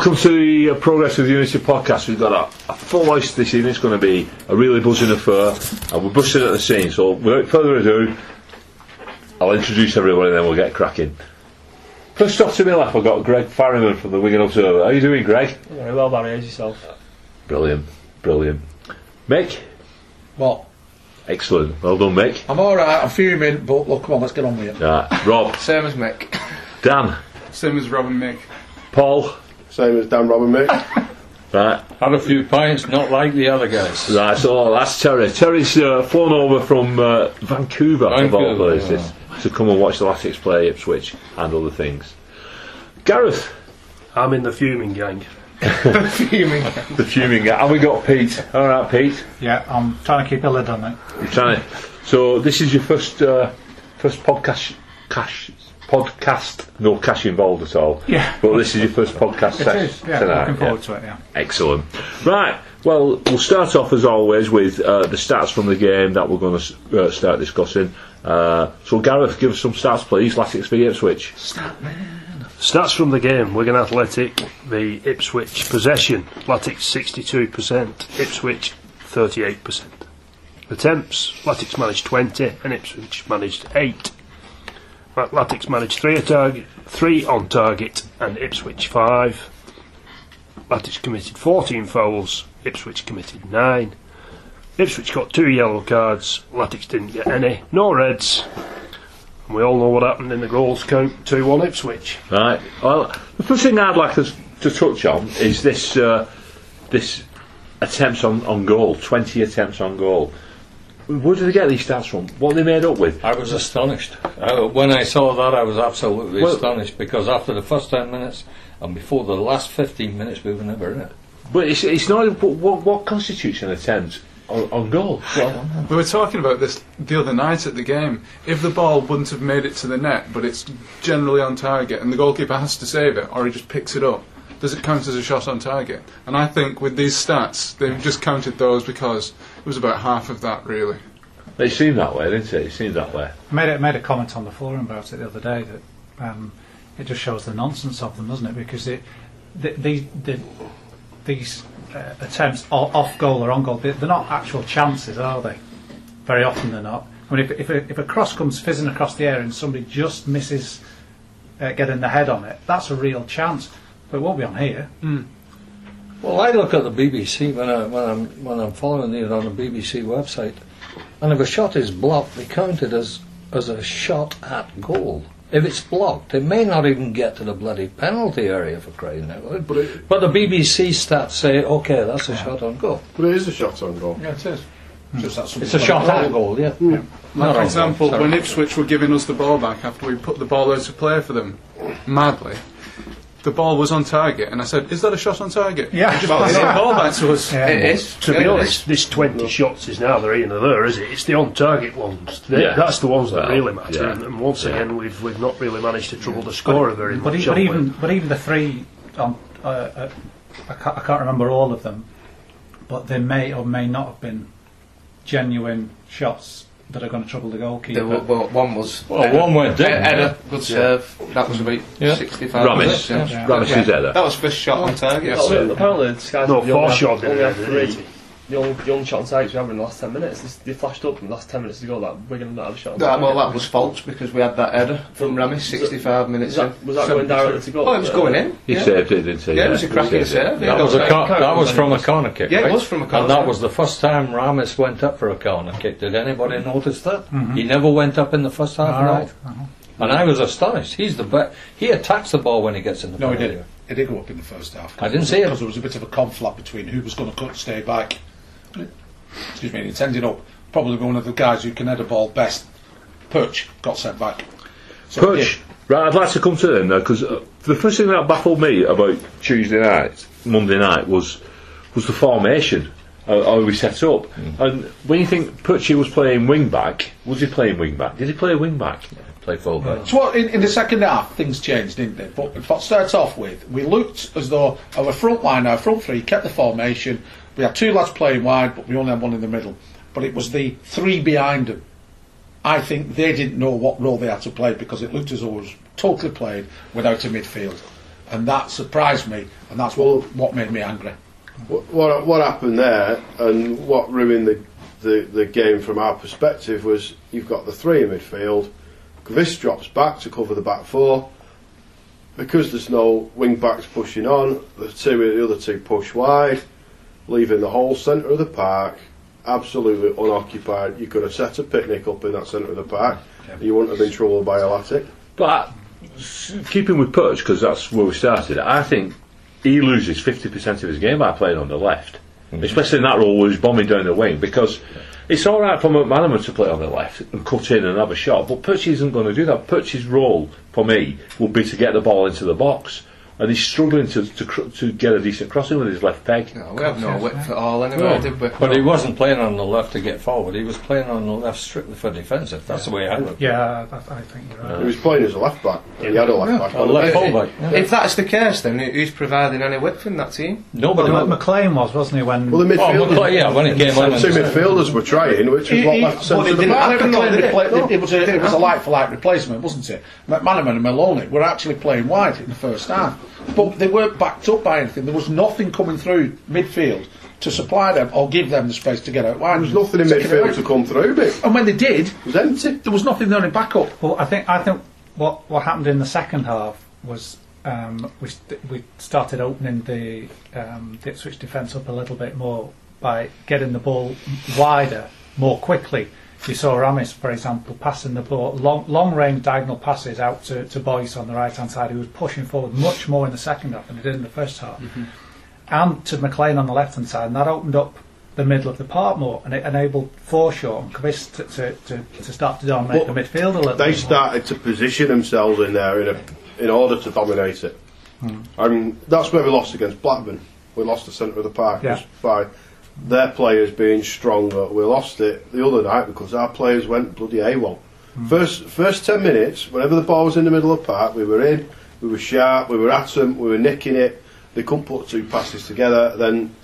Welcome to the uh, Progress with Unity podcast. We've got a, a full house this evening. It's going to be a really buzzing affair, and we're busting at the scene. So, without further ado, I'll introduce everyone and then we'll get cracking. First off to my left, I've got Greg Farrington from the Wigan Observer. How are you doing, Greg? Very well, Barry. How's yourself? Brilliant, brilliant. Mick? What? Excellent. Well done, Mick. I'm alright, I'm fuming, but look, come on, let's get on with it. Right. Rob? Same as Mick. Dan? Same as Rob and Mick. Paul? Same as Dan Robin, mate. Right. Had a few pints, not like the other guys. Right, so that's Terry. Terry's uh, flown over from uh, Vancouver, of all Vancouver, places, to come and watch the Latics play Ipswich and other things. Gareth, I'm in the fuming gang. The fuming. Gang. The fuming guy, and we got Pete. All right, Pete. Yeah, I'm trying to keep a lid on it. You're trying to. So this is your first uh, first podcast cash podcast. No cash involved at all. Yeah. But this is your first podcast It session is, yeah, tonight. looking yeah. forward to it, yeah. Excellent. Right. Well, we'll start off as always with uh, the stats from the game that we're going to uh, start discussing. Uh, so, Gareth, give us some stats, please. Latics v Ipswich. Stats from the game Wigan Athletic the Ipswich possession. Latics 62%, Ipswich 38%. Attempts Latics managed 20 and Ipswich managed 8. Latics managed 3 a target, 3 on target and Ipswich 5. Latics committed 14 fouls, Ipswich committed 9. Ipswich got 2 yellow cards, Latics didn't get any, no reds. And we all know what happened in the goals count 2 1 Ipswich. Right. Well, the first thing I'd like us to touch on is this uh, this attempts on, on goal. Twenty attempts on goal. Where did they get these stats from? What are they made up with? I was astonished. Uh, when I saw that, I was absolutely Well- astonished because after the first 10 minutes and before the last 15 minutes, we were never in it. But it's, it's not. What, what, what constitutes an attempt on, on goal? Well, We were talking about this the other night at the game. If the ball wouldn't have made it to the net, but it's generally on target, and the goalkeeper has to save it, or he just picks it up, does it count as a shot on target? And I think with these stats, they've just counted those because it was about half of that, really. it seemed that way, didn't it? It seemed that way. I made a, made a comment on the forum about it the other day that um, it just shows the nonsense of them, doesn't it? Because it, the, the, the, these uh, attempts o- off goal or on goal, they- they're not actual chances, are they? Very often they're not. I mean, if, if, a, if a cross comes fizzing across the air and somebody just misses uh, getting the head on it, that's a real chance. But it won't be on here. Well, I look at the BBC when, I, when, I'm, when I'm following it on the BBC website, and if a shot is blocked, they count it as, as a shot at goal. If it's blocked, it may not even get to the bloody penalty area for crying out loud. But it, But the BBC stats say, okay, that's a shot on goal. but it is a shot on goal. Yeah, it is. Just It's a shot at goal, yeah. Like, for example, goal, when. Ipswich were giving us the ball back after we put the ball out to play for them, madly, the ball was on target, and I said, "Is that a shot on target?" Yeah. He just passed the ball back to us. Yeah. It is. To Yeah, be it honest, this 20 shots is neither here nor there, is it? It's the on target ones. They- Yeah. That's the ones that Well, really matter. yeah. And, and once Yeah. again, we've, we've not really managed to trouble the scorer very But, much. e- but have we? even but even the three on uh, uh, I, can't, I can't remember all of them, but they may or may not have been genuine shots that are going to trouble the goalkeeper. The, well, one was. Well, one went Ed- in. Edda, good serve. That was about Yeah. 65 Ramis. Yeah. Yeah. Ramis is there. That was first shot on target. Yes. Apparently, the Sky No, the only, foreshot only had three. The only, the only shot on target we had in the last 10 minutes. This, they flashed up in the last 10 minutes to go that Wigan not have a shot on That, target. well, that was false because we had that header from Ramis 65 minutes Was that, in. was that going directly to go? Oh, it was going in. He yeah. saved it, didn't he? Yeah, it was a he cracking saved it. Yeah, That was, a cor- that was from a corner kick. Yeah, it was from a corner. And that was the first time Ramis went up for a corner kick. Did anybody notice that? He never went up in the first half. All no. right. Uh-huh. And I was astonished. He's the best. He attacks the ball when he gets in the No, he didn't. It did go up in the first half. I didn't see it. Because there was a bit of a conflict between who was going to cut, stay back. Excuse me, it's ended up probably one of the guys who can head a ball best. Perch got sent back. So, Perch. Right, I'd like to come to them now because uh, the first thing that baffled me about Tuesday night, Monday night, was was the formation. Uh, how we set up, and when you think Perchy was playing wing back, was he playing wing back? Did he play wing back? Play fullback. So what, in, in the second half, things changed, didn't they? But what starts off with, we looked as though our front line, our front three, kept the formation. We had two lads playing wide, but we only had one in the middle. But it was the three behind them. I think they didn't know what role they had to play because it looked as though it was totally played without a midfield. and that surprised me, and that's what what made me angry. What, what what happened there, and what ruined the, the the game from our perspective was you've got the three in midfield. Kvist drops back to cover the back four. Because there's no wing backs pushing on, the two the other two push wide, leaving the whole centre of the park absolutely unoccupied. You could have set a picnic up in that centre of the park. You wouldn't have been troubled by a Latic. But keeping with Perch, because that's where we started, I think he loses 50% of his game by playing on the left. Mm-hmm. Especially in that role where he's bombing down the wing, because it's all right for McManaman to play on the left and cut in and have a shot, but Perch isn't going to do that. Perch's role, for me, would be to get the ball into the box. And he's struggling to, to, cr- to get a decent crossing with his left peg. No, we have no width at all anyway, did we? But he wasn't playing on the left to get forward. He was playing on the left strictly for defensive. That's the way I look. Yeah, I, I think you're right. He was playing as a left back. He had a left back. A on left the fullback. yeah. If that's the case, then who- who's providing any width in that team? Nobody. But McClean was, wasn't he, when... Well, the Oh, midfielders, McClean, yeah, when he came on. the two midfielders were trying, which is what He- left centre it did did. Was a it was a like for like replacement, wasn't it? McManaman and Maloney were actually playing wide in the first half, but they weren't backed up by anything. There was nothing coming through midfield to supply them or give them the space to get out wide. There was nothing in Take midfield to come through, but And when they did, was empty. there was nothing there in backup. Well, I think I think what what happened in the second half was um, we st- we started opening the um, the Ipswich defence up a little bit more by getting the ball wider more quickly. You saw Ramis, for example, passing the ball long long range diagonal passes out to, to Boyce on the right hand side, who was pushing forward much more in the second half than he did in the first half, and to McClean on the left hand side, and that opened up the middle of the park more, and it enabled Forshaw and Kvist to, to, to, to start to dominate But the midfield a little They bit more. started to position themselves in there in, a, in order to dominate it. Hmm. And that's where we lost against Blackburn. We lost the centre of the park Yeah. by their players being stronger. We lost it the other night because our players went bloody AWOL. Hmm. First, first 10 minutes, whenever the ball was in the middle of the park, we were in, we were sharp, we were at them, we were nicking it. They couldn't put two passes together. Then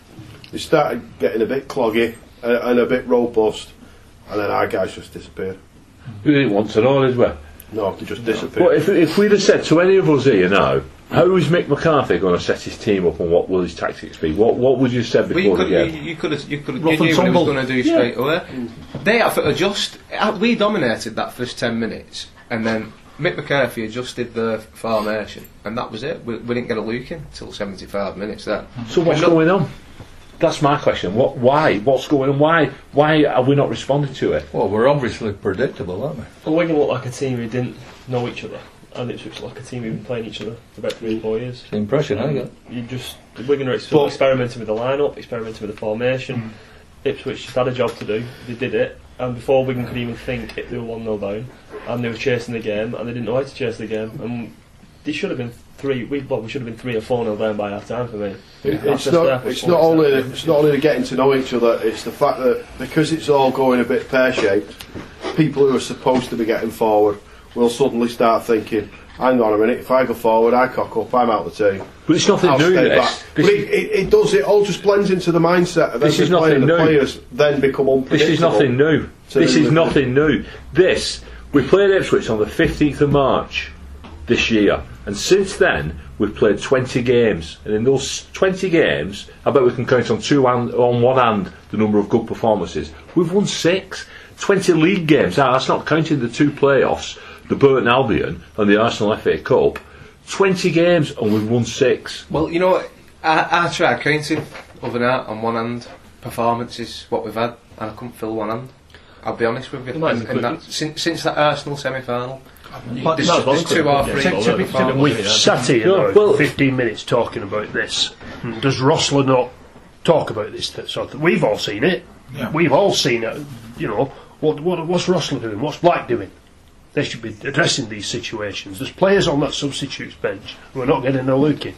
they started getting a bit cloggy and, and a bit robust. And then our guys just disappeared. We didn't want to know, did we? No, they just disappeared. But if, if we'd have said to any of us here now, how is Mick McCarthy going to set his team up and what will his tactics be? What what would you have said Well, before you the could, game? you, you could have, you could have, Rough you knew what he was going to do straight away. They had to adjust. uh, We dominated that first ten minutes, and then Mick McCarthy adjusted the formation, and that was it. We, we didn't get a look in till seventy-five minutes. There. So what's not- going on? That's my question. What? Why? What's going on? Why? Why are we not responding to it? Well, we're obviously predictable, aren't we? Well, Wigan looked like a team who didn't know each other, and Ipswich looked like a team who've been playing each other for about three or four years. The impression I get. You just Wigan are ex- But- experimenting with the lineup, experimenting with the formation. Mm. Ipswich just had a job to do. They did it, and before Wigan could even think it, they were one 0 down, and they were chasing the game, and they didn't know how to chase the game. And they should have been three. We well, we should have been three or four 0 down by half time for me. It- That's it's not. It's not only. there. It's not only the getting to know each other. It's the fact that because it's all going a bit pear shaped, people who are supposed to be getting forward will suddenly start thinking, "Hang on a minute. If I go forward, I cock up. I'm out of the team. But it's nothing I'll new. stay This. back." But it, it, it does. It all just blends into the mindset of This every is player. nothing The new. players then become unpredictable. this is nothing new. This is nothing new. This we played Ipswich on the 15th of March this year, and since then we've played 20 games. And in those 20 games, I bet we can count on two hand, on one hand the number of good performances. We've won six. 20 league games. Now, that's not counting the two playoffs, the Burton Albion and the Arsenal FA Cup. 20 games and we've won six. Well, you know what? I, I tried counting other night on one hand performances what we've had, and I couldn't fill one hand. I'll be honest with you. You might And- have and quit. that, since, since that Arsenal semi-final, But there's, no, there's two or three Yeah, to be- performances. We've sat here now Well- for 15 minutes talking about this. Does Rossler not talk about this sort of We've all seen it. Yeah. We've all seen it. You know, what, what, what's Rossler doing? What's Black doing? They should be addressing these situations. There's players on that substitutes bench who are not getting a look in.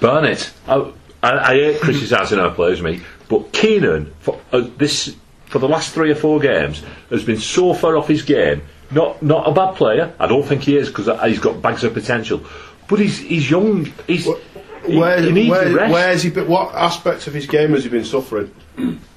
Barnett. I, I, I hate criticising our players, me, but Kiernan for uh, this for the last three or four games has been so far off his game. Not not a bad player. I don't think he is because he's got bags of potential. But he's he's young. He's he, Where, he needs where, rest. where's he? Been, what aspects of his game has he been suffering?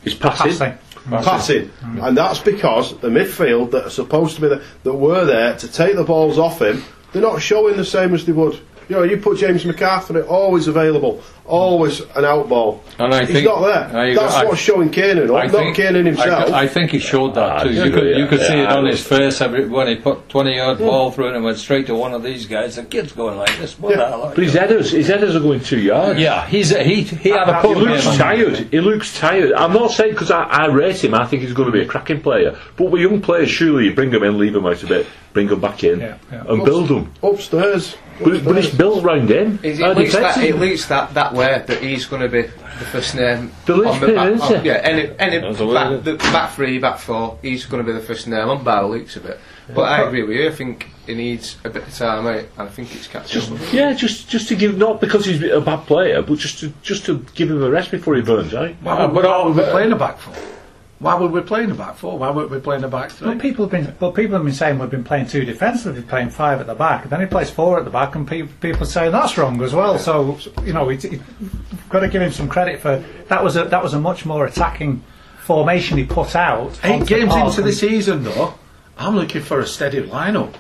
he's passing. Passing. Passing, and that's because the midfield that are supposed to be there, that were there to take the balls off him, they're not showing the same as they would. You know, you put James McArthur always available, always an out ball. And I He's think- not there. I- That's I- what's showing Kiernan up, I not think- Kiernan himself. I, I think he showed that too. You could, you could see yeah, it on his face every, when he put 20 yard hmm. ball through it and went straight to one of these guys. The kid's going like this. What the hell? But his headers, his headers are going two yards. Yeah, he's he he had a He looks game. tired. He looks tired. I'm not saying because I, I rate him. I think he's going to be a cracking player. But with young players, surely you bring them in, leave them out a bit, bring them back in, Yeah, yeah. and build them. Upstairs. But, but it's built round him. It, Our it, leads that, defence it is- leads that, that way that he's going to be the first name The on the back. isn't on- yeah, any, any the way back, the back three, back four, he's going to be the first name on by the looks of it. But I agree with you. I think he needs a bit of time out, and I think it's catching up. Yeah, just just to give not because he's a bad player, but just to just to give him a rest before he burns out. Why would, but why all- would we playing a back four? Why would we playing a back four? Why would we playing a back three? Well, people have been well, people have been saying we've been playing two defensively, playing five at the back. And then he plays four at the back, and pe- people are saying that's wrong as well. So you know, it, it, you've got to give him some credit for that. Was a that was a much more attacking formation he put out. Eight onto the games into the season, though, I'm looking for a steady lineup.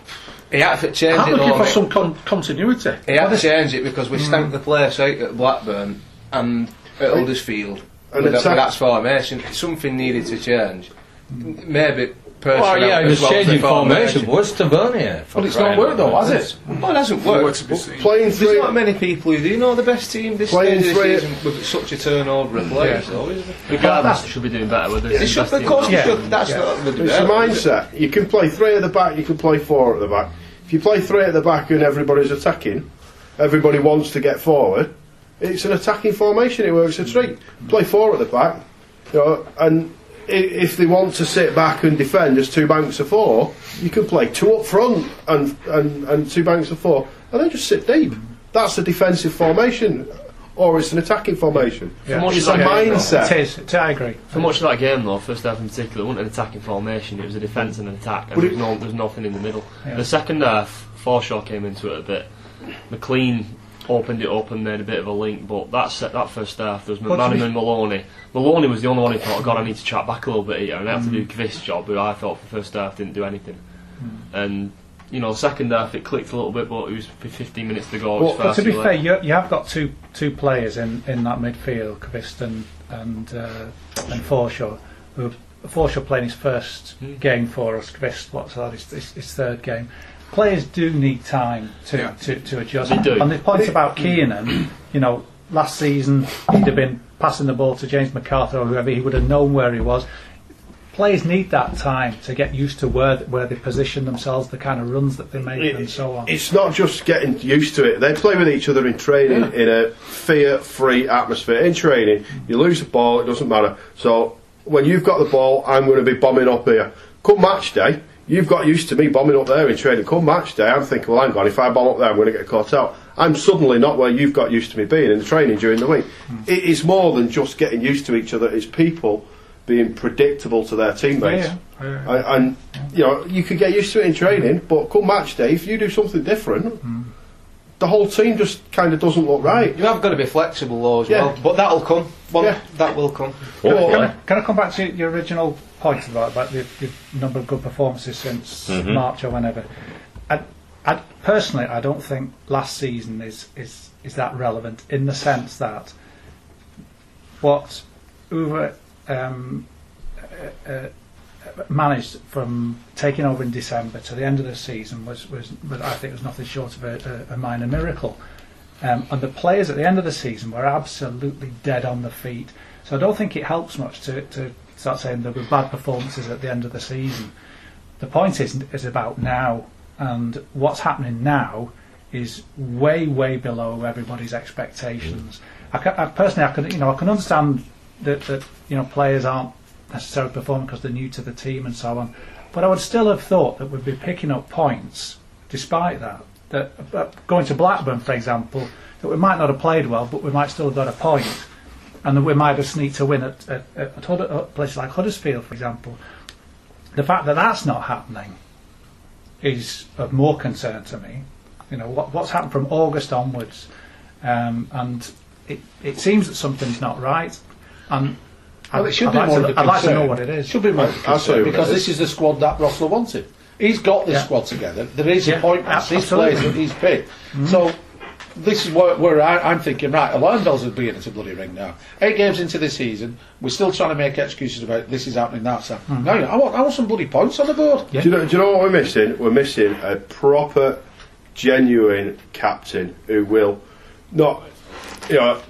He had to change I'm it. looking for mate. some con- continuity. He had to change it because we stank hmm. the place out at Blackburn and at Huddersfield. And with, that, attack- with that formation, something needed to change. Maybe personnel Well, yeah, he as was well the changing formation. What's Tavernier? But it's not worked though, has it? Well, it hasn't worked. Works to be There's not many people who do you know the best team this Playing stage of the season with such a turnover of players, though, isn't it? Regardless, should be doing better with this. They should, of course, they should. That's not the It's a debate. mindset. You can play three at the back, you can play four at the back. If you play three at the back and everybody's attacking, everybody wants to get forward, it's an attacking formation, it works a treat. Play four at the back, you know, and if they want to sit back and defend as two banks of four, you can play two up front and, and, and two banks of four, and then just sit deep. That's a defensive formation, or it's an attacking formation. Yeah. much It's as a that game, though- mindset. It is. It, I agree. For much of that game, though, first half in particular, it wasn't an attacking formation. It was a defence and an attack, and But there was, no, there was nothing in the middle. Yeah. The second half, Forshaw came into it a bit. McClean opened it up and made a bit of a link, but that set that first half. There was McManaman and Maloney. Maloney was the only one who thought, God, I need to chat back a little bit here, and I have to Mm. do Kvist's job, who I thought for the first half didn't do anything. Mm. And you know, second half it clicked a little bit, but it was 15 minutes to go. Well, But to be fair, you, you have got two two players in, in that midfield, Kvist and and uh, and Forshaw. Who Forshaw playing his first Hmm. game for us. Kvist, what's that? His third game. Players do need time to, Yeah. to, to adjust. They do. And the point about Kiernan, you know, last season he'd have been passing the ball to James McCarthy or whoever. He would have known where he was. Players need that time to get used to where where they position themselves, the kind of runs that they make, It- and so on. It's not just getting used to it. They play with each other in training in a fear-free atmosphere. In training, you lose the ball, it doesn't matter. So when you've got the ball, I'm going to be bombing up here. Come match day, you've got used to me bombing up there in training. Come match day, I'm thinking, well, I'm on, if I bomb up there, I'm going to get caught out. I'm suddenly not where you've got used to me being in the training during the week. Hmm. It is more than just getting used to each other. It's people being predictable to their teammates. Yeah, yeah. I- and you know you could get used to it in training, but come match day, if you do something different, hmm. The whole team just kind of doesn't look right. You have got to be flexible though as Yeah. well, but that'll come. Well, Yeah. that will come. Can Hopefully. I, can I come back to your original point about, about the, the number of good performances since March or whenever? I, I, personally, I don't think last season is, is, is that relevant in the sense that what Uwe um, uh, uh, managed from taking over in December to the end of the season was, was, was I think, was nothing short of a, a, a minor miracle. Um, and the players at the end of the season were absolutely dead on the feet. So I don't think it helps much to, to start saying there were bad performances at the end of the season. The point is, is about now, and what's happening now is way, way below everybody's expectations. I, I personally, I can, you know, I can understand that, that you know players aren't necessarily performing because they're new to the team and so on, but I would still have thought that we'd be picking up points despite that. That uh, going to Blackburn, for example, that we might not have played well, but we might still have got a point, and that we might have sneaked a win at, at, at, at places like Huddersfield, for example. The fact that that's not happening is of more concern to me. You know what, what's happened from August onwards, um, and it, it seems that something's not right. And Well, it should I'd be like more to, of a I'd like to know what it is. Should be more of a I'll tell you because this is the squad that Rossler wanted. He's got this Yeah. squad together. There is Yeah, appointments. These absolutely. players that he's picked. Mm-hmm. So this is where, where I, I'm thinking, right, Alarmdale's would be in a bloody ring now. Eight games into the season, we're still trying to make excuses about this is happening, that's happening. Mm-hmm. No, I want, I want some bloody points on the board. Do, you know, do you know what we're missing? We're missing a proper, genuine captain who will not, you know,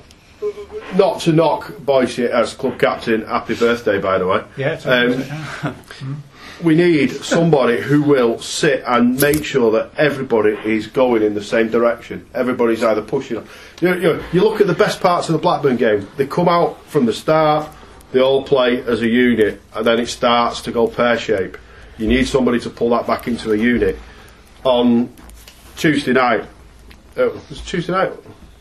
not to knock Boyce as club captain. Happy birthday, by the way. Yeah, Um, we need somebody who will sit and make sure that everybody is going in the same direction. Everybody's either pushing. You, know, you, know, you look at the best parts of the Blackburn game. They come out from the start. They all play as a unit, and then it starts to go pear shape. You need somebody to pull that back into a unit. On Tuesday night, uh, was Tuesday night.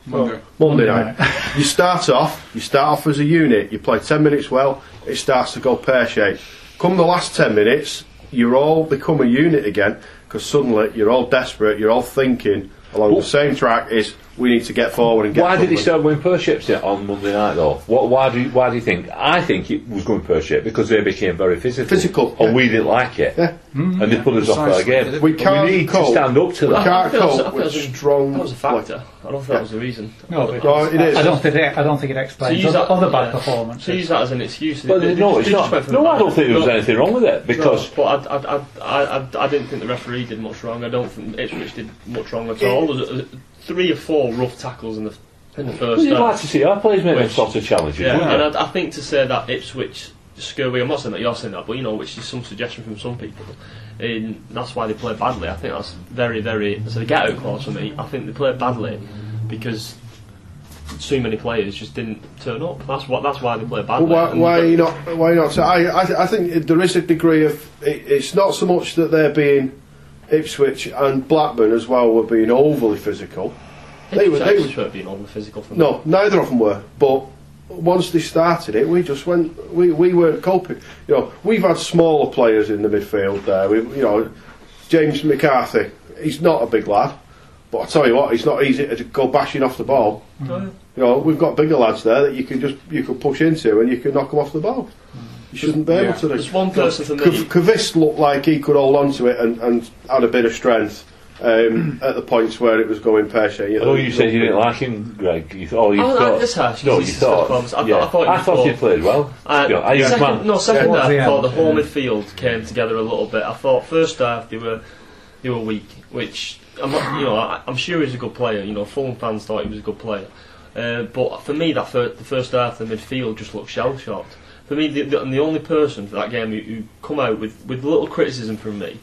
Monday. Monday night. you start off, you start off as a unit, you play 10 minutes well, it starts to go pear shaped. Come the last 10 minutes, you all become a unit again because suddenly you're all desperate, you're all thinking along the same track is we need to get forward and get Why did he something. start going pear shaped on Monday night though? What, why do you, why do you think? I think it was going pear shaped because they became very physical. Physical, and yeah. we didn't like it, Yeah. and they put us off our game. We But can't we need cope. to stand up to We that. can't I feel that's- I cope with a- strong. That was a factor. I don't think that was the reason. No, but No, it is. I don't think it, I don't think it explains use other, that- other bad yeah. performances. To use that as an excuse. But they- they no, just- it's they not. No, I don't think there was anything wrong with it because but I, I, I, I, I didn't think the referee did much wrong. I don't think Ipswich did much wrong at all. There was three or four rough tackles in the in the first we'd like to see our players make those Which- sorts of challenges. Yeah, wouldn't and? I, I think to say that Ipswich scurvy, I'm not saying that you're saying that, but you know, which is some suggestion from some people, and that's why they play badly. I think that's very, very. It's a get out clause for me. I think they play badly because too many players just didn't turn up. That's what. That's why they play badly. Well, why, why you not? Why not? So I, I, th- I think there is a degree of. It, it's not so much that they're being Ipswich and Blackburn as well were being overly physical. They were. They Ipswich were weren't being on the physical for me. no, neither of them were. But once they started it, we just went. We, we weren't coping. You know, we've had smaller players in the midfield there. We, you know, James McCarthy. He's not a big lad, but I tell you what, he's not easy to go bashing off the ball. Mm. Oh, no. You know, we've got bigger lads there that you can just you can push into and you can knock them off the ball. Mm. You shouldn't be able Yeah. to. do. There's one person for Kav- me. Kvist looked like he could hold on to it and, and had a bit of strength um, at the points where it was going pear shaped. I know you said you didn't like him, Greg. You thought, oh, you I thought. like this harsh. no, you thought. tough, I thought- yeah. I thought you thought- you played well. Uh, You know, I second, no, second half, the I thought end, the home midfield came together a little bit. I thought first half they were they were weak, which I'm not, you know I, I'm sure he's a good player. You know, Fulham fans thought he was a good player, uh, but for me that fir- the first half the midfield just looked shell shocked. For me, the, the, and the only person for that game who, who come out with with little criticism from me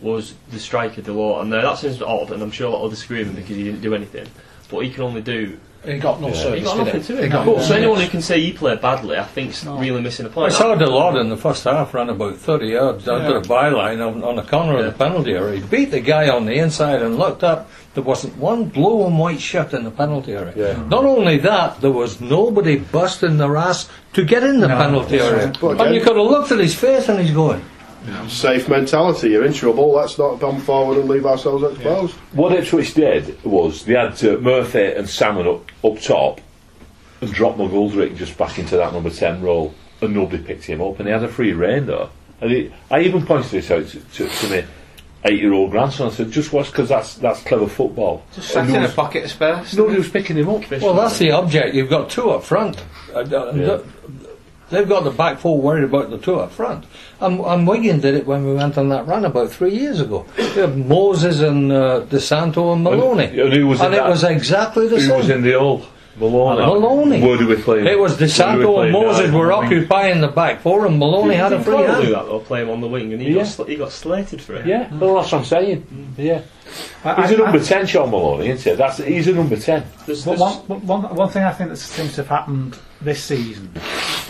was the striker Delort, and uh, that seems odd, and I'm sure a lot will disagree with him because he didn't do anything. But he can only do He got no Yeah. service. he got did nothing he? to He it. got But no so anyone who can say he played badly, I think's really missing the I point. saw Delort in the first half ran about 30 yards down to the byline on, on the corner of the penalty area. He beat the guy on the inside and looked up. There wasn't one blue and white shirt in the penalty area. Yeah. Not only that, there was nobody busting their ass to get in the No, penalty area. right. But And you could have looked at his face and he's going, Safe mentality. You're in trouble. Let's not come forward and leave ourselves exposed. What Ipswich did was they had uh, Murphy and Salmon up, up top and dropped McGoldrick just back into that number 10 role and nobody picked him up and he had a free rein there. And he, I even pointed this out to, to, to my eight year old grandson. I said, just watch because that's, that's clever football. Just sat in there a pocket of space. Nobody was picking him up. Well, that's the object. You've got two up front. Uh, uh, Yeah. They've got the back four worried about the two up front. And, and Wigan did it when we went on that run about three years ago. Moses and uh, Di Santo and Maloney. And, and who was and it that? was exactly the who same. was in the old? Maloney. Maloney. Where do we play? It was where do we Di Santo play and? Moses were occupying the back four, and Maloney had a free Connell do that though, play him on the wing, and he, Yeah. got, sl- he got slated for it. Yeah, well, that's what I'm saying. Yeah. I- He's a I- number 10, Sean Maloney, isn't he? That's, he's a number 10. There's, But there's, one, one, one thing I think that seems to have happened this season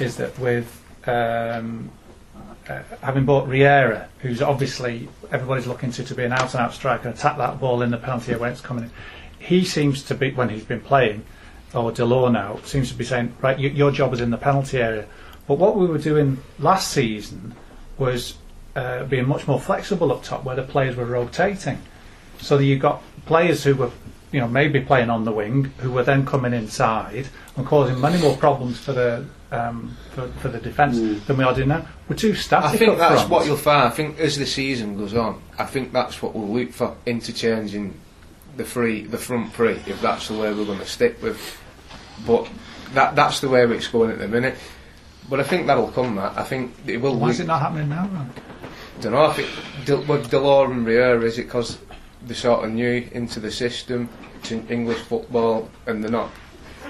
is that with um, uh, having bought Riera, who's obviously everybody's looking to to be an out and out striker, attack that ball in the penalty area when it's coming in. He seems to be when he's been playing, or Delort now seems to be saying, right, y- your job is in the penalty area. But what we were doing last season was uh, being much more flexible up top, where the players were rotating. So that you got players who were, you know, maybe playing on the wing, who were then coming inside and causing many more problems for the um, for, for the defence than we are doing now. We're too static. I think up that's front. what you'll find. I think as the season goes on, I think that's what we'll look for interchanging the free, the front three, if that's the way we're going to stick with. But that that's the way it's going at the minute. But I think that'll come. That I think it will. Why is it not happening now? Then? don't know if it Del- with Delort and Riera is it because they're sort of new into the system, to English football, and they're not.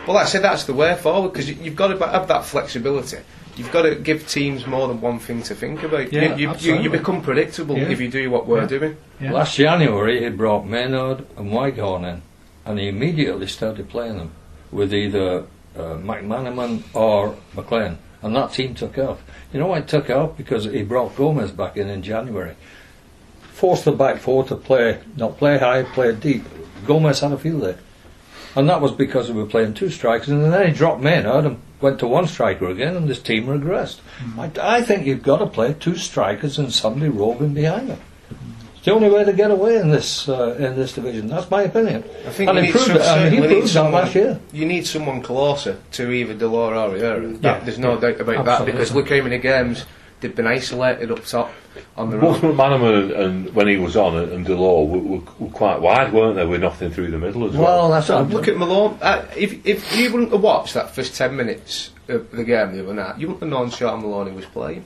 Well, like I said that's the way forward because you've got to have that flexibility. You've got to give teams more than one thing to think about. Yeah, you, you, you, absolutely. you become predictable Yeah. if you do what we're Yeah. doing. Yeah. Last January, he brought Maynard and Waghorn in, and he immediately started playing them with either uh, McManaman or McClean, and that team took off. You know why it took off? Because he brought Gomez back in in January. Forced the back four to play, not play high, play deep. Gomez had a field day. And that was because we were playing two strikers, and then he dropped Maynard and went to one striker again, and this team regressed. I, I think you've got to play two strikers and somebody roving behind them. It's the only way to get away in this uh, in this division. That's my opinion. I think and you he need proved some- it. I mean, he certainly need proved that someone- last year. You need someone closer to either Delort or Riera. Yeah. There's no doubt about that Absolutely. because look how many games they've been isolated up top on their Both. McManaman and, and when he was on and, and Delort were, were, were quite wide, weren't they? With nothing through the middle as well. Well, that's what Look at Malone. Uh, if if you wouldn't have watched that first ten minutes of the game the other night, you wouldn't have known Sean Maloney was playing.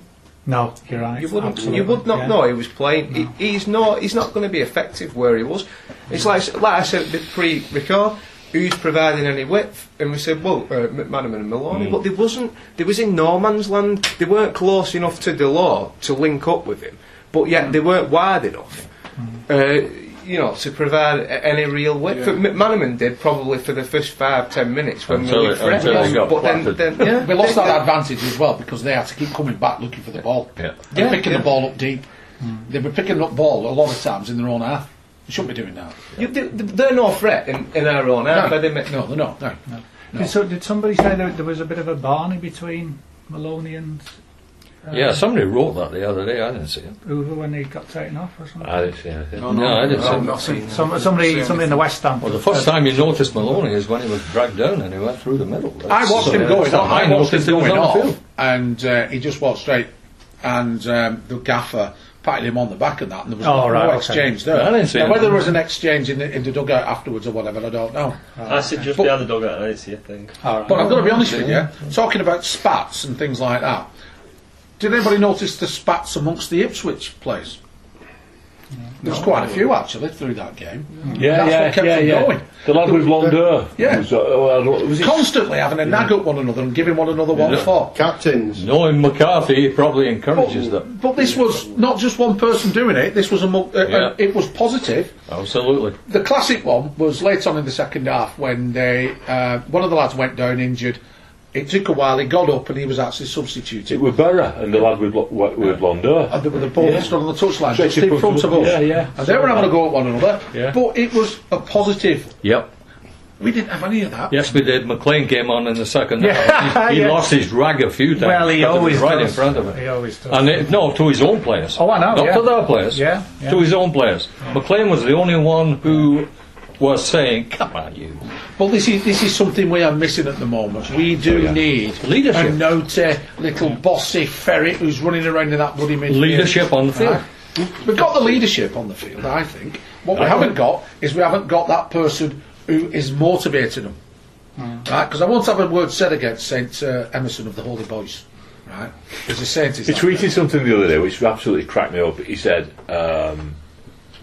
No, you're right. You wouldn't. Absolutely. You would not Yeah. know he was playing. He, he's not. He's not going to be effective where he was. It's like like I said pre-record. Who's providing any width? And we said, well, uh, McManaman and Maloney, but there wasn't. They was in no man's land. They weren't close enough to Delort to link up with him, but yet they weren't wide enough. Uh, you know, to provide any real width. But McManaman did probably for the first five, ten minutes when Until we were it- until got But then, then yeah, We lost they- that advantage as well because they had to keep coming back looking for the ball. Yeah. They're Yeah, picking yeah. the ball up deep. Hmm. They were picking up ball a lot of times in their own half. They shouldn't be doing that. You, they, they're no threat in, in our own half. no, they no, they're not. No. No. Did, so, did somebody say that there was a bit of a barney between Maloney and Yeah, somebody wrote that the other day. I didn't see it. Uwe when he got taken off or something? I didn't see anything. No, No, I didn't see I've it. not seen Some, somebody, see somebody in the West Stand. Well, the first time you noticed Maloney is when he was dragged down and he went through the middle. I watched him going off. I watched him noticed he was going off, and uh, he just walked straight. And um, the gaffer patted him on the back and that, and there was Oh, no, right, no okay. exchange there. I didn't see now, whether there was an exchange in the, in the dugout afterwards or whatever, I don't know. I sit just But- behind the dugout and I didn't see a thing. All right. But I've got to be honest with you, talking about spats and things like that. Did anybody notice the spats amongst the Ipswich players? There was quite a few actually through that game. Yeah, That's yeah, what kept yeah, them yeah. going. The lad with blonde hair. Yeah. Was, uh, uh, was it Constantly having a nag at one another and giving one another one Yeah. for. Captains. Knowing McCarthy, he probably encourages that. But this was not just one person doing it. This was a. mul- Uh, Yeah. uh, it was positive. Absolutely. The classic one was late on in the second half when they uh, one of the lads went down injured. It took a while. He got up and he was actually It substituted. was Berra and the lad with, blo- with, with blonde hair. And they were the ball Yeah. stood on the touchline just in in front front of of us. us. Yeah, yeah. And they were having a go at one another. Yeah. But it was a positive. Yep. We didn't have any of that. Yes, we did. McClean came on in the second Yeah, half. He, he yeah. lost his rag a few times. Well, he because it was always right does. in front of him. He always does. And it, no, to his own players. Oh, I know, Not yeah. to their players. Yeah, yeah. To his own players. McClean was the only one who was saying, "Come on, you." Well, this is this is something we are missing at the moment. We do need Leadership. a naughty little bossy ferret who's running around in that bloody midfield. Leadership on the field. Right? We've got the leadership on the field, I think. What we haven't got is we haven't got that person who is motivating them. Right? Because I won't have a word said against Saint uh, Emerson of the Holy Boys. Right? There's a saint. He that tweeted something the other day which absolutely cracked me up. He said, um,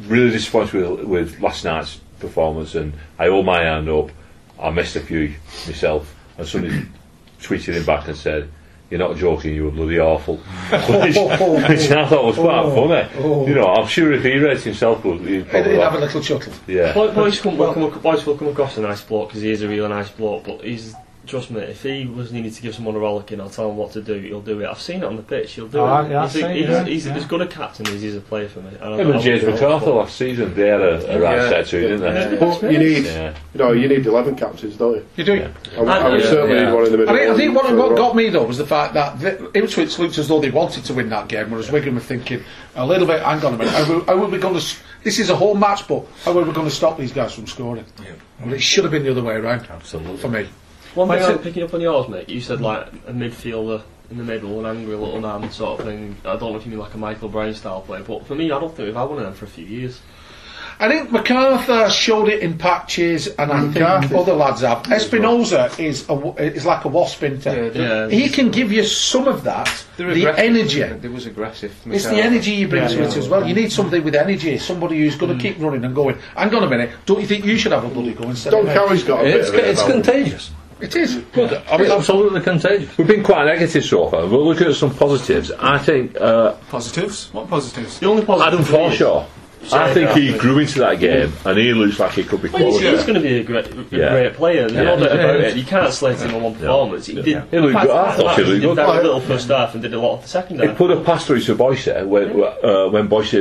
really disappointed with, with last night's performance and I hold my hand up. I missed a few myself. And somebody tweeted him back and said, you're not joking, you were bloody awful. which, which I thought was quite oh, funny. Oh. You know, I'm sure if he read himself, he'd He'd probably he'd have a little chuckle. Yeah. Boy- Boyce come, will come, Boyce will come across a nice bloke because he is a real nice bloke, but he's. Trust me, if he was needed to give someone a rollicking, I'll tell him what to do. He'll do it. I've seen it on the pitch. He'll do Oh, it. yeah, I've he's a- seen it, he's, yeah, he's yeah. as good a captain as he's a player for me. And I- Him and I James would- MacArthur last season, they had a, a right Yeah. set to, didn't they? But you need, Yeah. you know, you need eleven captains, don't you? You do. Yeah. I, would- I would Yeah. certainly Yeah. need one in the middle. I think, I think what, for what got me though was the fact that the, Ipswich looked as though they wanted to win that game, whereas Wigan were thinking a little bit. Hang on a minute, how, are- how are we going to? This is a whole match, but how are we going to stop these guys from scoring? Yeah. Well, it should have been the other way around Absolutely. for me. One thing I'm picking up on yours, mate. You said like a midfielder in the middle, an angry little man sort of thing. I don't know if you mean like a Michael Brown style player, but for me, I don't think we've had one of them for a few years. I think MacArthur showed it in patches, and I think other lads have. Espinoza is a, w- is like a wasp inter. Yeah, Yeah. He can give you some of that, the energy. It was aggressive. It's the energy you bring Yeah, to yeah. it as well. You need somebody with energy, somebody who's Mm. going to keep running and going. Hang on a minute, don't you think you should have a bloody go instead Don of me? Cowie's got a It's, bit of it it's about him. contagious. It is. Good. I mean, Absolutely contagious. we've been quite negative so far. We're looking at some positives. I think uh, Positives? What positives? The only positive Adam for me Forshaw. I think he grew into that game, and he looks like he could be Well, he's, quality. he's going to be a great, a Yeah. great player. There's Yeah. no doubt about it. You can't slate him on one performance. He did. He looked good. I thought he He looked did good. very little first half and did a lot of the second half. He put a pass through to Boyce when, uh, when Boyce,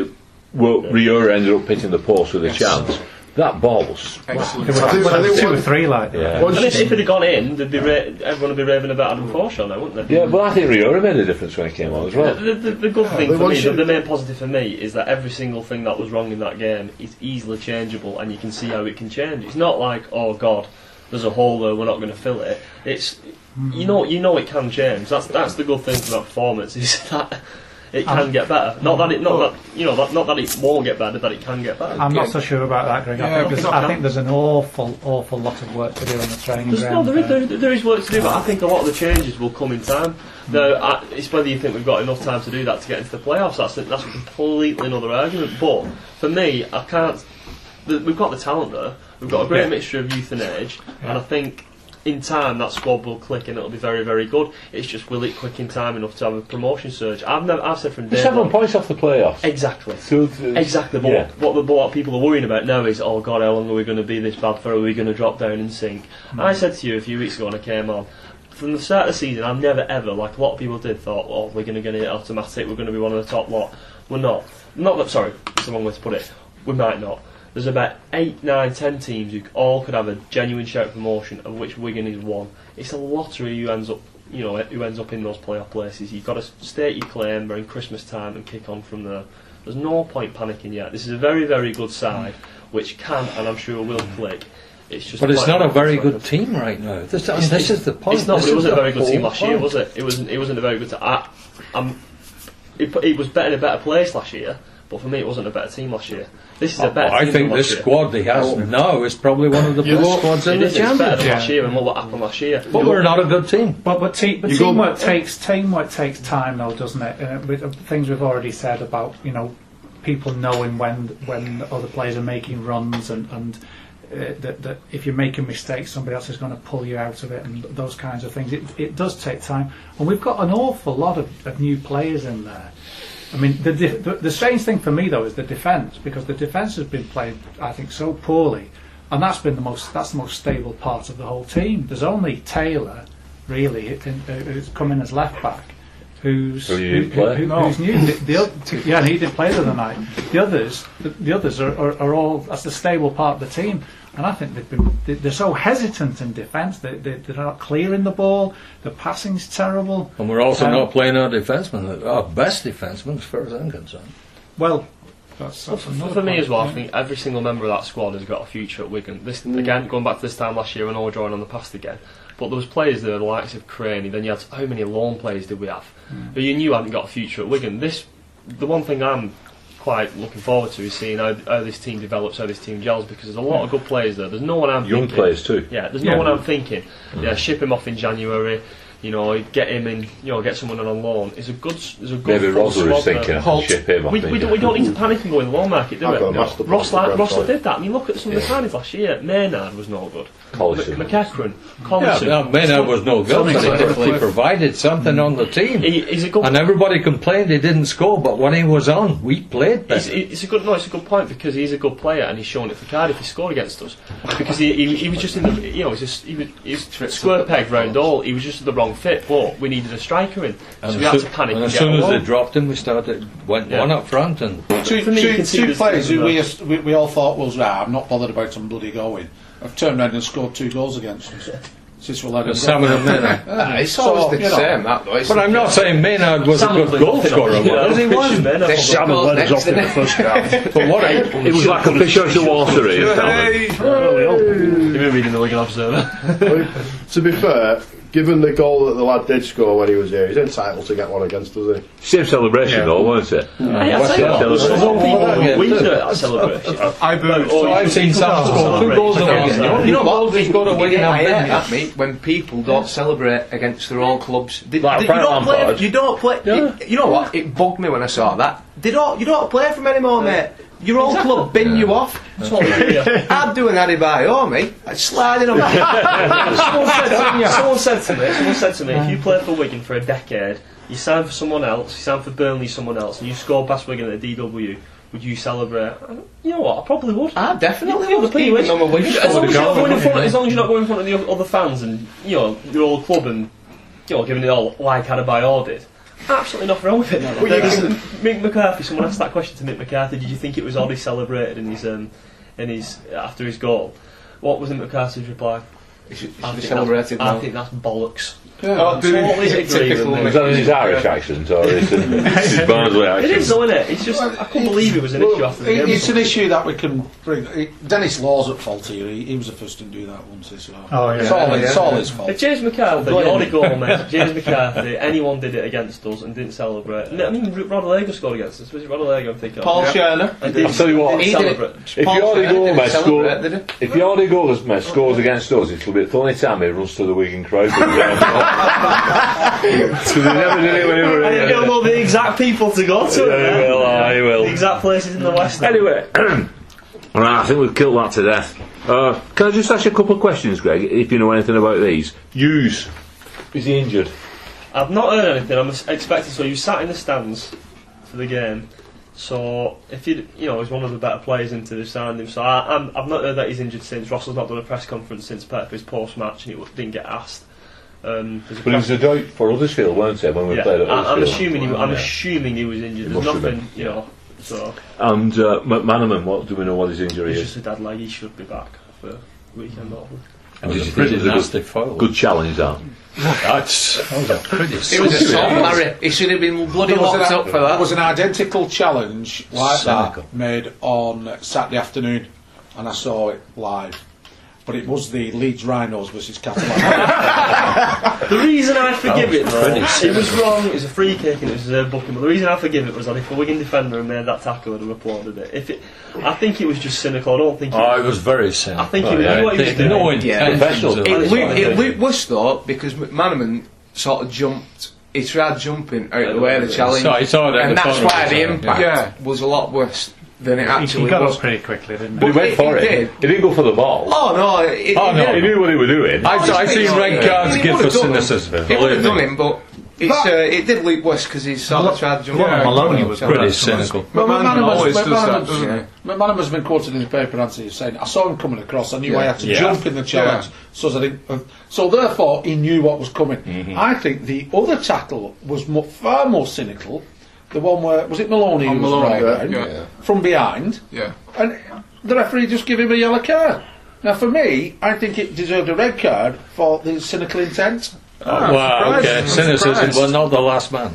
well, Rio ended up hitting the post with a chance. That ball was. Excellent. There were I think- I think two or three like that. Yeah. Once And if, if it had gone in, there'd be ra- everyone would be raving about Adam Forshaw now, wouldn't they? Yeah, well, I think Rio made a difference when he came on as well. The, the, the good thing for me, the, the main positive for me, is that every single thing that was wrong in that game is easily changeable, and you can see how it can change. It's not like, oh God, there's a hole there, we're not going to fill it. It's you know, you know, it can change. That's that's the good thing about performance is that it can um, get better. Not that it, not that you know, that, not that it won't get better, that it can get better. I'm not so sure about that, Greg. Yeah, I, think because there's, I I think there's an awful, awful lot of work to do on the training There's, no, ground. there, is, there. there, uh, there is work to do, but I think a lot of the changes will come in time. Hmm. Now, I, it's whether you think we've got enough time to do that to get into the playoffs. That's that's a completely another argument. But for me, I can't. The, we've got the talent there. We've got a great Yeah. mixture of youth and age, and I think in time that squad will click and it'll be very, very good. It's just will it click in time enough to have a promotion surge? I've never, I've said from day seven one. points off the playoffs. Exactly. So, uh, Exactly, but Yeah. what, the, what of people are worrying about now is, oh God, how long are we going to be this bad for? Are we going to drop down and sink? I said to you a few weeks ago when I came on, from the start of the season, I've never ever, like a lot of people did, thought, oh, we're going to get it automatic, we're going to be one of the top lot. We're not. Not that, sorry, that's the wrong way to put it. We might not. There's about eight, nine, ten teams who all could have a genuine shout promotion, of which Wigan is one. It's a lottery who ends up, you know, who ends up in those playoff places. You've got to state your claim during Christmas time and kick on from there. There's no point panicking yet. This is a very, very good side, which can and I'm sure will click. It's just But it's not a very good team right now. This, and It's- this is the point. It's not. This But it wasn't a very good team last year, was it? It wasn't. It wasn't a very good. T- I, I'm. It, it was better in a better place last year, but for me, it wasn't a better team last year. This is a better. I think this year. squad he has now is probably one of the You best look- squads in the is. It's better championship. than Yeah. last year and what happened last year. But we're not a good team. But but, te- but You go- teamwork takes teamwork takes time though, doesn't it? Uh, with uh, things we've already said about you know people knowing when when other players are making runs and and uh, that, that if you're making mistakes, somebody else is going to pull you out of it and those kinds of things. It, it does take time, and we've got an awful lot of, of new players in there. I mean, the, def- the the strange thing for me though is the defence because the defence has been played, I think, so poorly, and that's been the most that's the most stable part of the whole team. There's only Taylor, really, in, uh, who's come in as left back, who's Who you who- who's new. The, the, oth- yeah, and he did play the other night. The others, the, the others are, are, are all that's the stable part of the team. And I think they've been, they- they're so hesitant in defence. They, they, they're not clearing the ball. The passing's terrible. And we're also Um, not playing our defensemen, our best defensemen, as far as I'm concerned. Well, that's, that's For, another for me as well, I think every single member of that squad has got a future at Wigan. This again, going back to this time last year, when I was drawing on the past again. But there was players there, the likes of Craney. Then you had how many loan players did we have? Who you knew hadn't got a future at Wigan. This, the one thing I'm quite looking forward to is seeing how, how this team develops, how this team gels, because there's a lot of good players there. There's no one I'm young thinking. players too. Yeah, there's Yeah. no one I'm thinking. Yeah, ship him off in January. You know, get him in. You know, get someone on loan. It's a good. It's a good. Maybe full Rosler is thinking I Holt. ship him. We, we, don't, we don't need to panic and go in the loan market, do I've we? got a master Ross, La- for did that. I mean, look at some of the signings last year. Maynard was no good. Collison. M- McEachran, Yeah, no, Maynard was no good, but he definitely provided something on the team. He, he's a good. And everybody complained he didn't score, but when he was on, we played It's, better. it's a good no. It's a good point because he's a good player and he's shown it for Cardiff. He scored against us because he, he, he was just in the you know he's just he was, he was square peg round all. He was just at the wrong fit. But we needed a striker in, so And we had to panic. and And as get soon a as they dropped him, we started went Yeah. one up front, and Two, For me, you two- can see two there's players who we, we, we all thought was, ah, I'm not bothered about them bloody going, I've turned around and scored two goals against us since we let them go. Salmon and Maynard. Ah, it's So, always the you know. same, that though. But I'm not saying Maynard was a good played goal scorer, on- yeah, was he? Christian wasn't. Maynard was shot Salmon goals led off in the first half. But what? It was like a fish out of water. Here, Salmon. You've been reading the Wigan Observer. to be fair, given the goal that the lad did score when he was here, he's entitled to get one against us, isn't he? Same celebration, though, wasn't it? Hey, I'll tell you what, some people Yeah. we do it celebration. I booed. I've seen Sam score two goals in Celebrate. You know what? He's got a You win get and I hate a that, mate, when people don't celebrate against their own clubs. They, Like they- you don't play. You don't play. You, you know what? It bugged me when I saw that. They don't. You don't play for them anymore, mate. Your own club bin you off. That's what we do, yeah. I'd do an Addy oh, me. I'd slide in on someone, said, someone said to me, someone said to me, if you play for Wigan for a decade, you sign for someone else, you sign for Burnley, someone else, and you score past Wigan at the DW, would you celebrate? You know what? I probably would. I definitely Yeah, would. but you Even though I'm a Wigan As long as, you're not going in front, as long as you're not going in front of the other fans and you know your old club and you know giving it all like Adebayor did, absolutely nothing wrong with it. but you There's- can- Mick McCarthy. Someone asked that question to Mick McCarthy. Did you think it was odd he celebrated in his um, in his after his goal? What was Mick McCarthy's reply? It should, it I should be think celebrated that's- I think that's bollocks. Oh, did he? Totally agree with Typical me. Was that his Irish accent or his, his Barnsley accent? is, though, isn't it? It's just I couldn't believe it was an Well, issue after the it- game. It's an issue that we can bring. it- Denis Law's at fault here. He, he was the first to do that once. So Oh, yeah. it's all, Yeah, it's yeah. all his fault. If James McCarthy, Blame Jordi him. Gomez, James McCarthy, anyone did it against us and didn't celebrate. I mean, Rod scored against us. Was it Rod I'm thinking? Paul Yeah. Scharner. I'll tell you what, didn't He celebrate. If Paul Jordi Scharner didn't Gomez celebrate, score- did he? If Jordi Gomez scores against us, it'll be the only time he runs to the Wigan crowd. Because he never did it whenever I he don't know the exact people to go to. Yeah, he will, I will. The exact places in the West. Anyway, right, I think we've killed that to death. Uh, can I just ask you a couple of questions, Greg, if you know anything about these? Huws, is he injured? I've not heard anything. I'm expecting. So you sat in the stands for the game. So if you you know he's one of the better players into the signed him. So I, I'm, I've not heard that he's injured since. Russell's not done a press conference since Pep his post match, and he w- didn't get asked. Um, But he was a doubt for Huddersfield, weren't he, when we yeah, played at I, I'm assuming he, I'm Yeah. assuming he was injured. He There's must have nothing, been, you know. So And uh, McManaman, what do we know what his injury it's is? just a dead leg. He should be back for weekend off. And It was a pretty it was a nasty foul. good, good challenge, that? That's that was a pretty It was a serious- song, Larry. He should have been bloody locked an, up for there that. was an identical challenge like Cynical. that made on Saturday afternoon, and I saw it live. But it was the Leeds Rhinos versus Catalan. The reason I forgive it, though, it was wrong. It was a free kick and it was a booking. But the reason I forgive it was that if a Wigan defender had made that tackle, I'd have applauded it. If it, I think it was just cynical. I don't think. It Oh, was, it was very cynical. I think Oh, he was. yeah. knew what he was They- no doing. intentions Professional. It, looked, it think. worse though because McManaman sort of jumped. He tried jumping out of the way of the challenge, So I saw that and the that's why the impact yeah. was a lot worse than it actually he got was. up pretty quickly, didn't But he? he went he- for he it. did. He didn't go for the ball. Oh no! It, Oh, it no. He knew what he was doing. I've, I've seen red cards give for would've cynicism. He would have believe done him, but it's, uh, it did look worse because he sort of tried to jump. Yeah, Maloney was Pretty cynical. Well, McManaman always does that, McManaman's- doesn't he? McManaman's been quoted in the paper, hasn't saying, I saw him coming across, I knew I had to Yeah. jump in the challenge, Yeah. so that he, uh, so therefore he knew what was coming. Mm-hmm. I think the other tackle was mo far more cynical, the one where, was it Maloney On who was Maloney, brought yeah, yeah. from behind, Yeah. and the referee just gave him a yellow card. Now for me, I think it deserved a red card for the cynical intent. Ah, Wow, okay. I'm Cynicism, surprised. well, not the last man.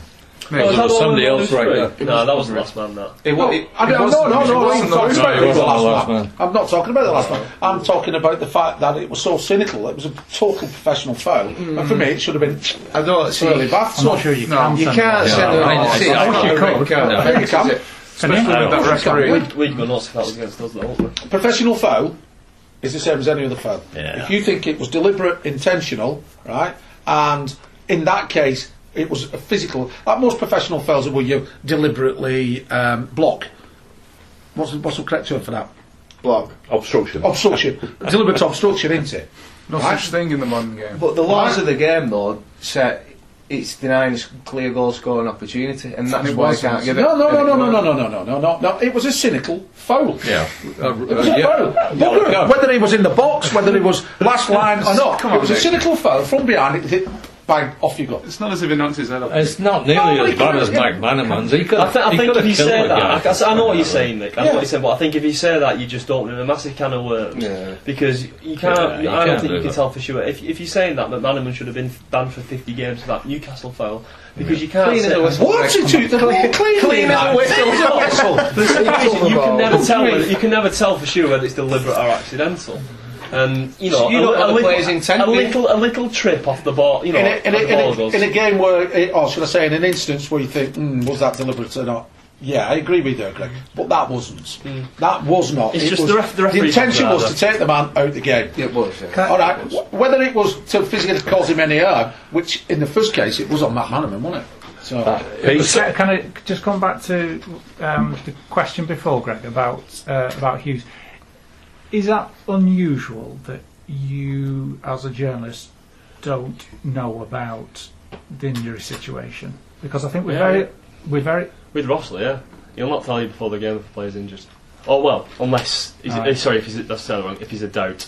Mate, Oh, that was somebody else Lewis right Free? there. No, that wasn't the last man. That. It, wa- it, I It don't, no, wasn't- no, it no, I'm wasn't talking about the. It wasn't the last last man. man. I'm not talking about the last man. I'm talking about the fact that it was so cynical. It was a total professional foul, mm. and for me, it should have been I don't see. early bath. I'm not sure you No, can. You can't them. send them. I- See, I think you a red could. card, I think you can. it? Especially with that referee. We'd, we'd go nuts if that was against us, though. Professional foul is the same as any other foul. Yeah. If you think it was deliberate, intentional, right, and in that case it was a physical, like most professional fouls are where you deliberately um, block. What's the, what's the correct term for that? Block. Obstruction. Obstruction. deliberate obstruction, isn't it? No Right. such thing in the modern game. But the laws of the game, though, say it's denying us clear goal scoring opportunity, and that's it why I can't give it. No, no, no, no, no, no, no, no, no, no, no, no. It was a cynical foul. Yeah. Uh, It was uh, a yeah. foul. Bugger. Whether he was in the box, whether he was last line or not, Come on, it on, was a cynical foul from behind. It hit, bang, off you go. It's not as if he knocked his head off. It's not nearly Oh, as bad as Mike McManaman's. He could I, have, th- I he think could if you killed say that, guy. I, I know what you're saying, Nick. I know Yeah. what you're saying, but I think if you say that, you just open a massive can of worms. Yeah. Because you can't. Yeah, you I don't can't think do you can that. tell for sure. If, if you're saying that McManaman should have been banned for 50 games for that Newcastle foul, because you can't Clean say the whistle. What's it to the clean, clean, Clean out whistle. The thing is, you can never tell. You can never tell for sure whether it's deliberate or accidental. And you know, you a, know li- what a little, players intend, a little, a little trip off the ball. You know, in a, in, a, the in, ball a, goes. in a game where, eh, or should I say, in an instance where you think, mm, was that deliberate or not? Yeah, I agree with you, Greg. But that wasn't. That was not. It's It just was- the ref- the referee intention was to take the man out the game. It was, yeah. All right. wh- Whether it was to physically cause him any harm, which in the first case it was on McManaman, wasn't it? So Pete, Can, can I just come back to um, the question before, Greg, about uh, about Huws? Is that unusual that you, as a journalist, don't know about the injury situation? Because I think we're Yeah, very, we're very. With Rossler, yeah, he'll not tell you before the game if a player's injured. Oh well, unless Right. eh, sorry, if he's that's the wrong. If he's a doubt,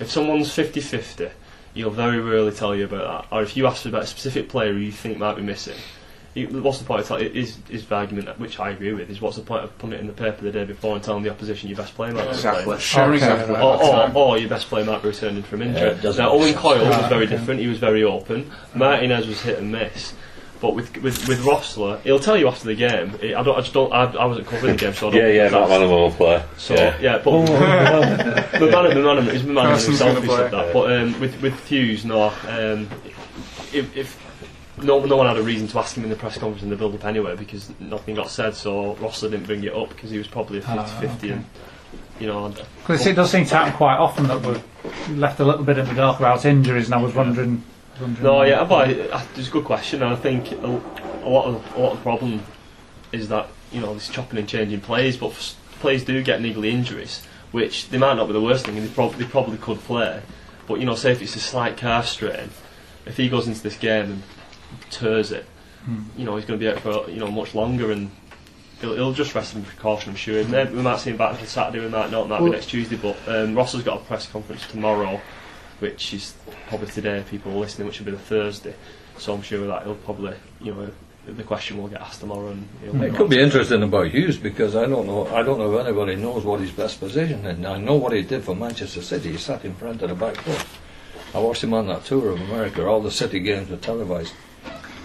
if someone's 50-50, he'll very rarely tell you about that. Or if you ask about a specific player who you think might be missing, what's the point of telling? His, his argument, which I agree with, is what's the point of putting it in the paper the day before and telling the opposition your best player might Exactly. playing? Sharing Okay, exactly. Or, or, or your best player might be returning from injury. Yeah, now, Owen. Coyle was very different. He was very open. Martinez was hit and miss. But with with with Rossler, he'll tell you after the game. I don't. I just don't. I, I wasn't covering the game, so I don't. yeah, yeah, think Matt that's- Manaman will play. So yeah. yeah, but the man, the man, it's the man himself gonna who said play. that. But um, with with Huws, no. Um, if, if no, no one had a reason to ask him in the press conference in the build-up anyway, because nothing got said. So Rossler didn't bring it up because he was probably a 50-50, Ah, okay. and you know. Because it does seem to happen quite often that we're left a little bit in the dark about injuries, and I was wondering. wondering No, yeah, but it's a good question, and I think a, a lot of a lot of the problem is that you know this chopping and changing plays, but players do get niggly injuries, which they might not be the worst thing, and they, prob- they probably could play. But you know, say if it's a slight calf strain, if he goes into this game and tears it, you know he's going to be out for you know much longer, and he'll, he'll just rest in precaution. I'm sure. Maybe we might see him back for Saturday, we might not. Might Well- be next Tuesday. But um, Ross has got a press conference tomorrow, which is probably today. People are listening, which will be the Thursday. So I'm sure that he'll probably, you know, the question will get asked tomorrow, and he'll It could be interesting about Huws because I don't know. I don't know if anybody knows what his best position is. I know what he did for Manchester City. He sat in front of the back post. I watched him on that tour of America. All the City games were televised,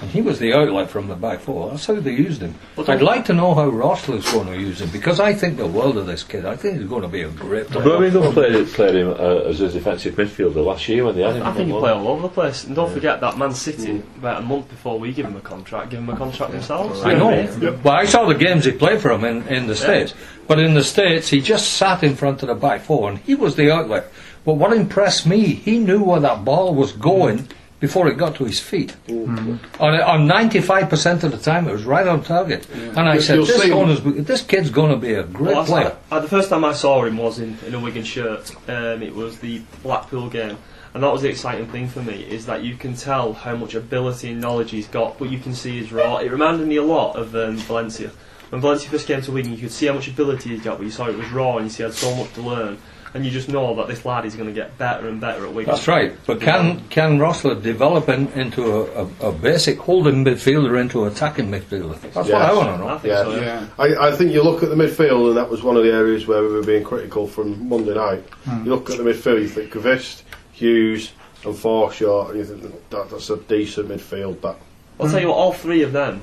and he was the outlet from the back four. That's how they used him. Well, I'd like to know how Rossler's going to use him because I think the world of this kid. I think he's going to be a great player. Birmingham played, played him uh, as a defensive midfielder last year when they had him. I think he played all over the place. And don't forget that Man City, about a month before we give him a contract, give him a contract themselves. I know. Well, I saw the games he played for him in, in the States. But in the States, he just sat in front of the back four and he was the outlet. But what impressed me, he knew where that ball was going before it got to his feet. On, on 95% of the time, it was right on target. And I said, this, this kid's going to be a great Well, player. I, I, the first time I saw him was in, in a Wigan shirt. Um, it was the Blackpool game, and that was the exciting thing for me is that you can tell how much ability and knowledge he's got, but you can see his raw. It reminded me a lot of um, Valencia. When Valencia first came to Wigan, you could see how much ability he's got, but you saw it was raw, and you see he had so much to learn. And you just know that this lad is going to get better and better at Wigan. That's right. But can can Rossler develop in, into a, a, a basic holding midfielder into an attacking midfielder? That's what I want to know. I think Yeah. so. Yeah. Yeah. I, I think you look at the midfield, and that was one of the areas where we were being critical from Monday night. Hmm. You look at the midfield, you think Kvist, Huws, and Forshaw, and you think that, that's a decent midfield. That I'll tell you what, all three of them,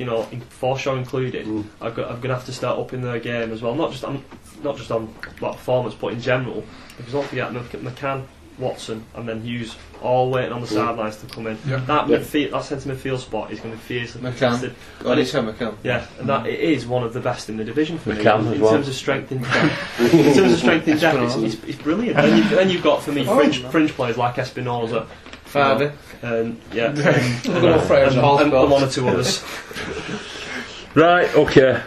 you know, in Forshaw included, Mm. I've got, I'm going to have to start up in their game as well. Not just on, not just on like, performance, but in general. Because don't forget, Mc- McCann, Watson, and then Huws, all waiting on the sidelines to come in. Yeah. That Yeah. midfield, that centre midfield spot is going to be fiercely McCann. contested. God, it's McCann. Yeah, and that it is one of the best in the division for me McCann in, as in well. terms of strength in depth. in terms of strength in depth, it's, it's, it's brilliant. And you've, then you've got for me fringe, fringe players like Espinoza, Fardy. Um, and yeah, and, Good old Fraser and, Hall and, and one or two others. Right, okay.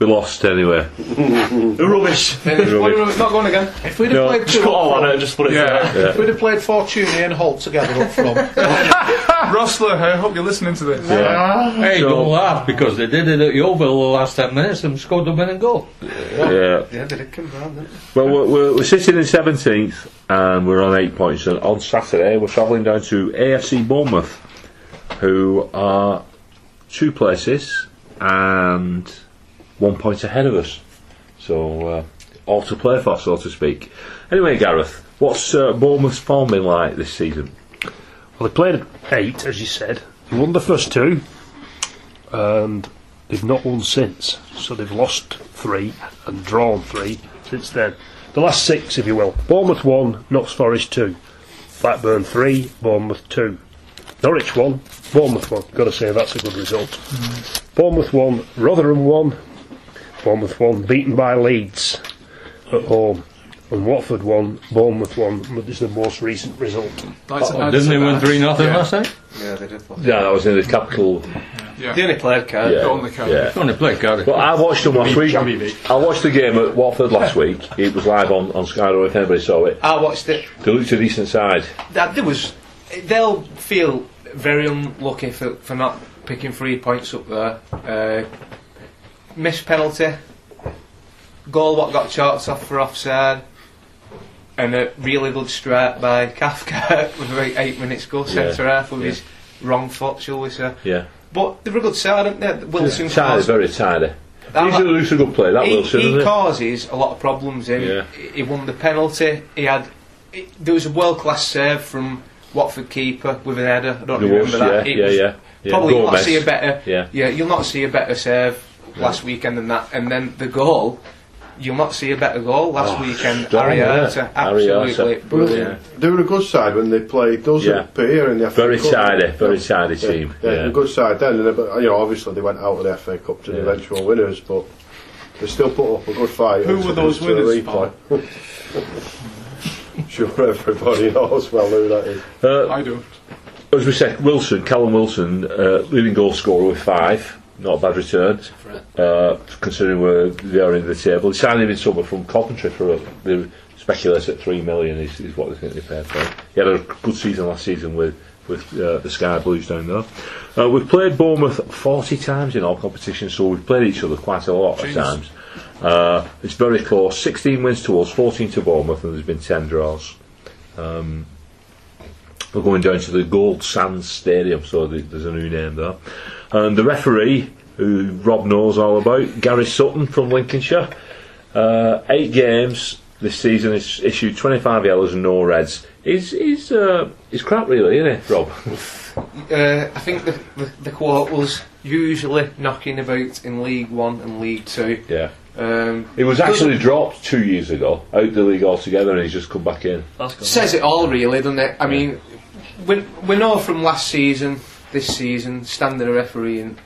We lost anyway. Rubbish. Finish. Rubbish. Wait, wait, not going again. if we'd have No, played Just two cut all up on front, and just put it Yeah. there. if we'd have played Fortuné and Holt together up front, Rossler, I hope you're listening to this. Yeah. Ah. Hey, So- don't laugh because they did it at Yeovil the last 10 minutes and scored the winning goal. Yeah. Yeah, did it come round then? Well, we're, we're, we're sitting in 17th and we're on eight points. And on Saturday, we're travelling down to AFC Bournemouth, who are two places and one point ahead of us. So, uh, all to play for, so to speak. Anyway, Gareth, what's uh, Bournemouth's form been like this season? Well, they played eight, as you said. They won the first two, and they've not won since. So they've lost three and drawn three since then. the last six, if you will. Bournemouth 1, Notts Forest 2. Blackburn 3, Bournemouth 2. Norwich 1, Bournemouth 1. Got to say, that's a good result. Bournemouth 1, Rotherham 1. Bournemouth 1, beaten by Leeds at home. And Watford 1, Bournemouth 1. But this is the most recent result. That's- Oh, didn't they win 3 nothing last night? Yeah, they did. Yeah, that was in the capital. Yeah. They only played Cardiff. Yeah, The only card. yeah. Only played Cardiff. But I watched them last week. I watched the game at Watford last week. It was live on, on Sky. I don't know if anybody saw it. I watched it. They looked a decent side. That there was. They'll feel very unlucky for, for not picking three points up there. Uh, missed penalty. Goal what got chalked off for offside. And a really good strike by Kafka with about eight minutes go centre half with yeah. his wrong foot, shall we say. Yeah. But they were a good side, aren't they? Wilson Tidy, very tidy. that- He's a, he's a good player, that he, Wilson, he causes a lot of problems. In Yeah. he won the penalty. He had it, there was a world class save from Watford keeper with an header. I don't There remember that. yeah, It yeah, was yeah, yeah. Probably you'll not see a better. Yeah. Yeah. you'll not see a better save last weekend than that. And then the goal. You'll not see a better goal last Oh, weekend. strong, Ariata, absolutely Ariata. brilliant. They were a good side when they played those Yeah. up here in the FA Very Cup. tidy, very tidy Yeah, team. Yeah, Yeah. a good side then. And, but, you know, obviously they went out of the FA Cup to the eventual winners, but they still put up a good fight. Who were those To the winners, replay. sure, everybody knows well who that is. Uh, I do. as we said, Wilson, Callum Wilson, uh, leading goal scorer with five. Not a bad return, uh, considering where they are in the table. He signed him in summer from Coventry for a, they speculate at three million is, is what they think they paid for. He had a good season last season with with uh, the Sky Blues down there. Uh, we've played Bournemouth 40 times in all competitions, so we've played each other quite a lot of times. Uh, it's very close. 16 wins to us, 14 to Bournemouth, and there's been 10 draws. Um, we're going down to the Goldsands Stadium, so th- there's a new name there. And the referee, who Rob knows all about, Gary Sutton from Lincolnshire. Uh, eight games this season, he's issued 25 yellows and no reds. He's, he's, uh, he's crap, really, isn't he, Rob? Uh, I think the, the the quote was usually knocking about in League One and League Two. yeah. Um, He was actually dropped two years ago, out the league altogether, and he's just come back in. That's good. says it all, really, doesn't it? I mean, we, we know from last season, this season, standard of refereeing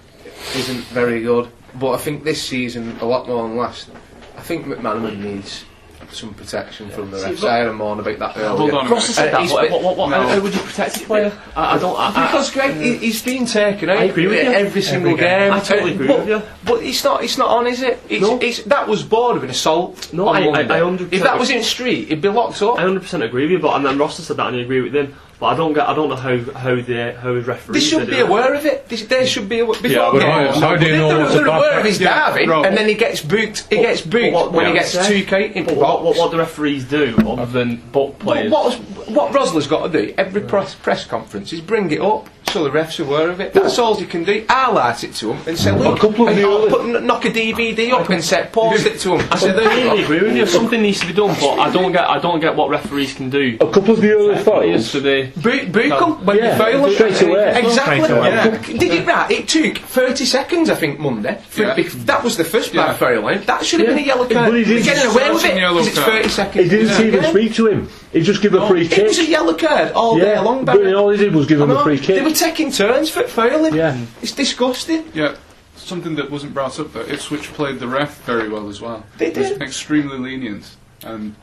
isn't very good. But I think this season, a lot more than last. I think McManaman needs some protection from the See, refs. but- I had him on about that earlier. Hold on Ross has said Uh, that. What, what, what, what, no. how, how would you protect a player? I, I don't. I, I, Because Greg, he, he's been taken out I agree with you. every single Every game. game. I totally agree but, with you. But it's not. It's not on, is it? It's, No. it's that was border assault. No, on I- I- I 100% If that was in the street, it'd be locked up. I 100% agree with you, but and then Ross has said that, and I agree with him. But I don't get. I don't know how how the how his They referees. should are be it. aware of it. They, they should be aware. Yeah, but games. how- how do you They're- know they're, what's they're aware that? of his Yeah, diving, Rob. and then he gets booked. He gets booked what- when he gets two K into But what, what, what the referees do, other than book But players. what, what Rosler's got to do every press, press conference is bring it up so the refs are aware of it. That's all you can do. Highlight it to them and say, look, couple of and the I'll put, knock a DVD up and say, pause it to them. I I said, there you completely go. agree with you. Something needs to be done, but I don't get. I don't get what referees can do. A couple of the early Players fouls. today. Boot, boot No. them when Yeah, you fail them. straight away. Exactly. Straight away. Yeah. Did it right? It took 30 seconds, I think, Monday. For, Yeah. bec- That was the first Yeah. bad fouling. That should have been a yellow But card. he They're didn't getting away with it because it's 30 seconds. He didn't Yeah. even Yeah. speak to him. He just gave a free oh, It kick. was a yellow card all day yeah, long, but all he did was give I him a free kick. They were taking turns for failing. Yeah. It's disgusting. Yeah, something that wasn't brought up there. Ipswich played the ref very well as well. They It was did. extremely lenient, and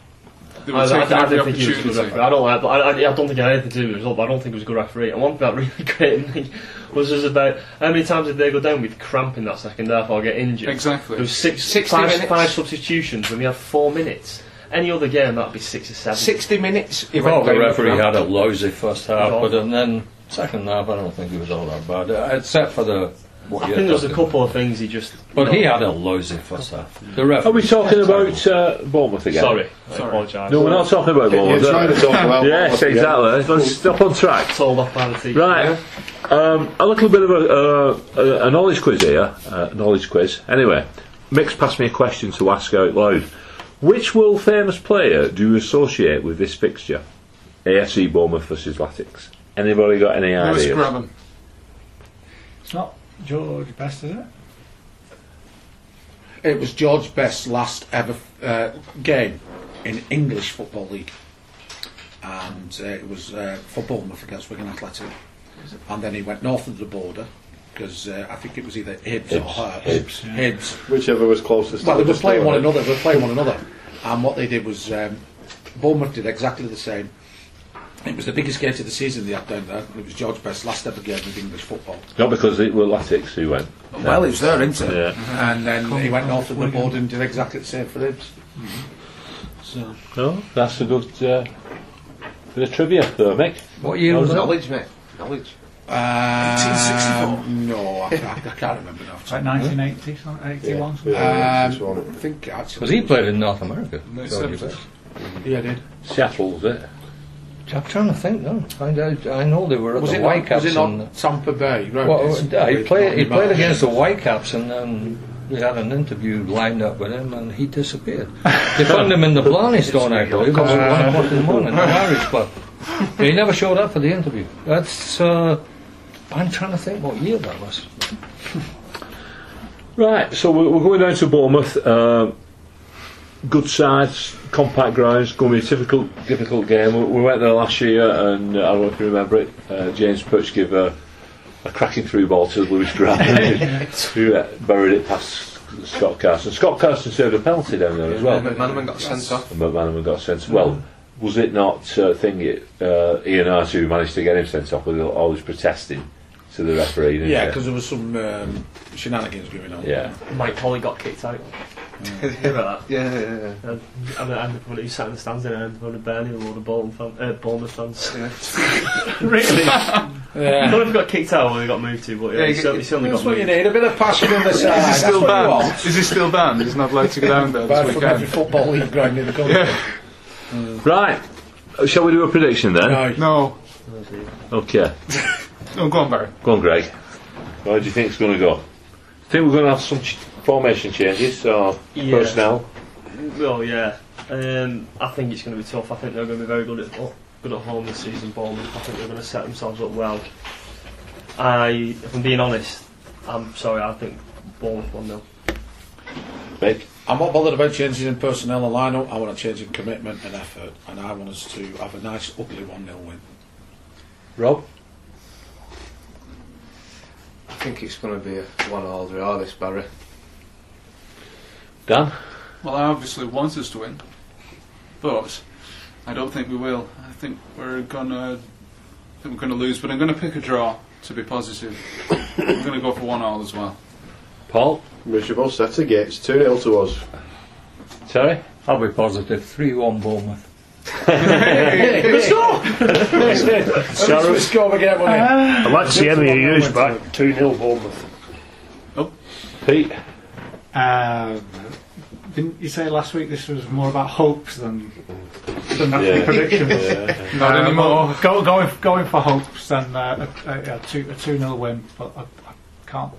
they were I, I, I, taking every don't think he was a good opportunity. referee. I don't I, I, I don't think it had anything to do with the result. But I don't think he was a good referee. And one thing that really grated me was just about how many times did they go down with cramp in that second half or get injured? Exactly. There was six, 60 five, five substitutions when we had four minutes. Any other game that'd be six or seven. 60 minutes. He I the referee had a lousy first half, but and then second half, I don't think he was all that bad, uh, except for the. What I think there was a talking couple of things he just. But he had a lousy first half. The referee. Are we talking about uh, Bournemouth again? Sorry, I Sorry. apologise. No, we're not talking about You're Bournemouth. trying to talk about Yes, exactly. Let's stop on track. Sold off by the team. Right. Um, a little bit of a, uh, a, a knowledge quiz here. Uh, knowledge quiz. Anyway, Mick's passed me a question to ask out loud. Which world famous player do you associate with this fixture? AFC Bournemouth versus Latics. Anybody got any Lewis ideas? Graham. It's not George Best, is it? It was George Best's last ever uh, game. in English Football League. And uh, it was uh, for Bournemouth against Wigan Athletic. And then he went north of the border because uh, I think it was either Hibs, or Hibs, Hearts. Hibs. Whichever was closest. Well, to they were playing one another. They were playing one another, and what they did was um, Bournemouth did exactly the same. It was the biggest game of the season they had down there. It was George Best's last ever game of English football. Not because it were Latics who went. Well, he was there, isn't it? Yeah. And then he went north of the border and did exactly the same for Hibs. So No, that's a good uh, bit of trivia, though, Mick. What year was that? Knowledge, mate. Knowledge. Um, no, I, can't- I can't remember now. It's like 1980, something, 81. something. Yeah, this Um. I think actually. Because he played in North America. No, Georgie it's- Best. Yeah, I did. Seattle, was it? I'm trying to think now. Find out. I know they were at Was the it, not, Whitecaps. was it not Tampa Bay? Right, Well, it's- uh, he it's played. He played against the Whitecaps, and then we had an interview lined up with him, and he disappeared. they found him in the Blarney Stone, I believe, It was at one o'clock in the morning, at the Irish Club. He never showed up for the interview. That's. Uh, I'm trying to think what year that was. Right, so we're, we're going down to Bournemouth. Uh, good sides, compact grounds, going to be a typical, difficult game. We, we went there last year, and I don't know if you remember it. Uh, James Perch gave a, a cracking through ball to Lewis Grabban, who uh, buried it past Scott Carson. Scott Carson served a penalty down there as well. McManaman got sent off. And McManaman got sent. Well, was it not uh, thingy, uh, Ian Harte who managed to get him sent off with all his protesting to the referee? Didn't Yeah, he? because there was some um, shenanigans going on. yeah. Mike Polly got kicked out. Remember that? Yeah, yeah, yeah. And, and, and when he sat in the stands in and when Burnley with all the Bolton fan, uh, Bournemouth fans. really? Yeah. don't know if he got kicked out or he got moved to, but yeah, Yeah, he, he- certainly, he certainly That's got what you moved. need, a bit of passion in the side. Is he That's still what you banned? Is he still banned? He's not allowed to go down there Bad this from every weekend. football league ground in the country. Yeah. Right. Shall we do a prediction then? No, No. Okay. No, go on, Barry. Go on, Greg. Where do you think it's going to go? I think we're going to have some ch- formation changes or Yeah. personnel? Well, yeah. Um, I think it's going to be tough. I think they're going to be very good at good at home this season. Bournemouth. I think they're going to set themselves up well. I, if I'm being honest, I'm sorry. I think Bournemouth one 0 Mick? I'm not bothered about changing in personnel and lineup. I want to change in commitment and effort, and I want us to have a nice, ugly 1 0 win. Rob? I think it's going to be a one all draw. This Barry. Dan? Well, I obviously want us to win, but I don't think we will. I think we're gonna, I think we're gonna lose. But I'm gonna pick a draw to be positive. I'm gonna go for one all as well. Paul? Miserable set of gates, 2 0 to us. Terry? I'll be positive. 3 1 Bournemouth. Let's go! Let's go again, won't it? I'd like to see Emyr Huws back 2 0 Bournemouth. Oh. Pete? Um, didn't you say last week this was more about hopes than than actually Yeah. predictions? Yeah. Not Uh, anymore. but Go, going going for hopes then uh, a, a, a two a two 0 win, but I, I can't.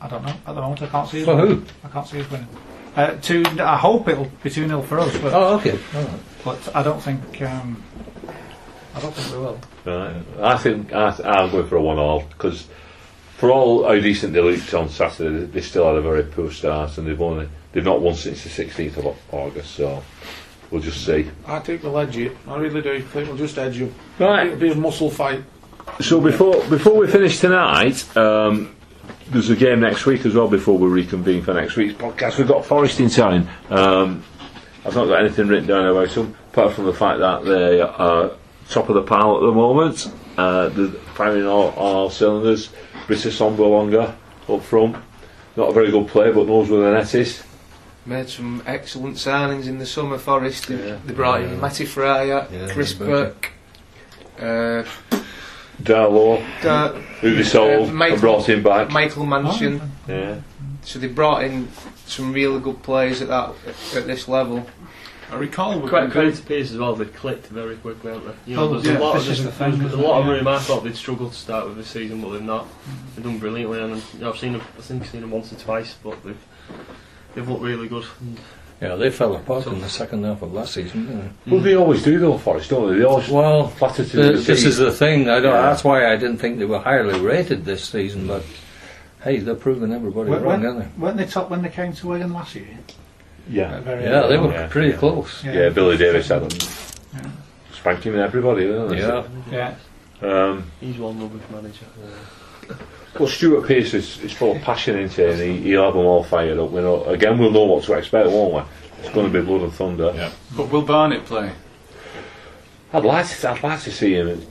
I don't know at the moment. I can't see. us For winning. who? I can't see us winning. Uh, two. I hope it'll be two 0 for us, but, Oh, okay. All right. but I don't think. Um, I don't think we will. Right. I think I, I'm going for a one all because for all how decent they looked on Saturday, they still had a very poor start and they've only they've not won since the 16th of August. So we'll just see. I think we'll edge it. I really do. I think we'll just edge you. Right. It'll be a muscle fight. So before before we finish tonight, um, there's a game next week as well. Before we reconvene for next week's podcast, we've got Forest in town. Um, I've not got anything written down about them, apart from the fact that they are top of the pile at the moment. Uh, they're firing all, on all cylinders. Britt Assombalonga up front, not a very good player, but knows where the net is. Made some excellent signings in the summer. Forest. They, Yeah. they brought in Matty Fryatt, Yeah, Chris Burke. Burke, uh, Darlow, Da- who they sold Uh, Michael- and brought him back. Michael Mancienne. Yeah. So they brought in some really good players at that at this level. I recall we've Credit, been to Pearce as well, they've clicked very quickly, haven't they? You know, Oh, there's yeah, a lot this of is there's, the thing, there's a lot of room. I thought they'd struggle to start with this season, but they've not. They've done brilliantly, and you know, I've seen them. I think I've seen them once or twice, but they've they've looked really good. And Yeah, they fell apart in the second half of last season, didn't Well, they always do though, Forest, don't they? They always they? Well, flatter to the, the this is the thing. I don't. Yeah. That's why I didn't think they were highly rated this season. But hey, they're proving everybody Weren't- wrong, weren't, aren't weren't they top when they came to Wigan last year? Yeah. Very Yeah, they were Yeah, pretty yeah. close. Yeah, Billy Davies had them. Spanking everybody, didn't they? Yeah. Yeah. Um, He's one rubbish manager. well, Stuart Pearce is, is full of passion into it, and he, he'll have them all fired up. We know, again, we'll know what to expect, won't we? It's going to be blood and thunder. Yeah. But will Barnett play? I'd like to, I'd like to see him in,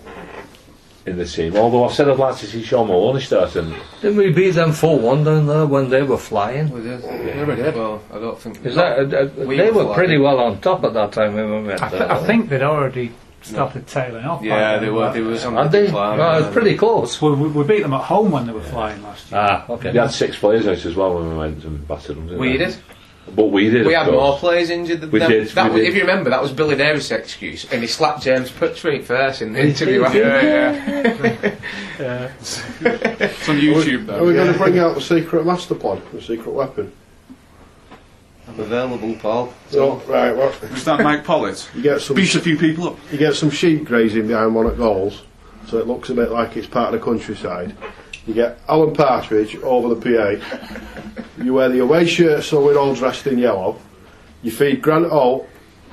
in the team. Although I've said I'd like to see Shaun Maloney starting. Didn't we beat them 4 1 down there when they were flying? We did. Yeah, we did. Well, I don't think. Is that, uh, uh, We they were were pretty well on top at that time when we went I, th- there. I think they'd already started tailing off. Yeah, they were. but- They was on the they? decline. Well, it was pretty close. We, we, we beat them at home when they were flying last year. Ah, okay. They had six players out as well when we went and battered them. Didn't We they? did. But we did. We of had more players injured than We them. did, That we was, did. If you remember, that was Billy Davies' excuse, and he slapped James Putchford first in the interview. Yeah, yeah. It's on YouTube though. Are we though. going to bring out the secret master plan, the secret weapon? I'm available, Paul. No, right. Well, Was that Mike Pollitt? you get some Beat a few people up. you get some sheep grazing behind one at goals, so it looks a bit like it's part of the countryside. You get Alan Partridge over the PA. You wear the away shirt so we're all dressed in yellow. You feed Grant Holt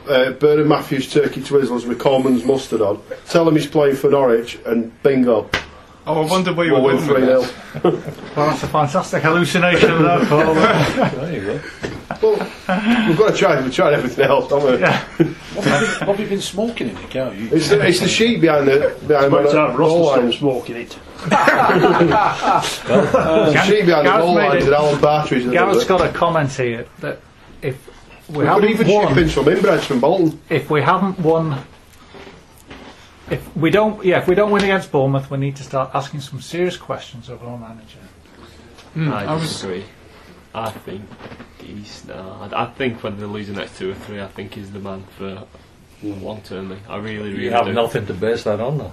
uh, Bernard Matthews turkey twizzlers with Colman's mustard on. Tell him he's playing for Norwich and bingo. Oh, I wonder where you We'll were win going 3 with that. Well, that's a fantastic hallucination of that, Paul. There you go. Well, we've got to try, we've tried everything else, haven't we? Yeah. What have you, what have you been smoking in it, can't you? It's, the, it's the sheep behind the behind But one time of the Ross goal was still smoking it. The sheep behind the Gareth goal lines it- and Alan Partridge. that Garrett's does got a comment here that if we, We haven't even won, chip in some inbreds from Bolton. if we haven't won, if we don't, yeah, if we don't win against Bournemouth, we need to start asking some serious questions of our manager. Hmm, I I was- disagree. I think he's. I, I think when they lose the next two or three, I think he's the man for long term. I really, really You have do. nothing to base that on, though.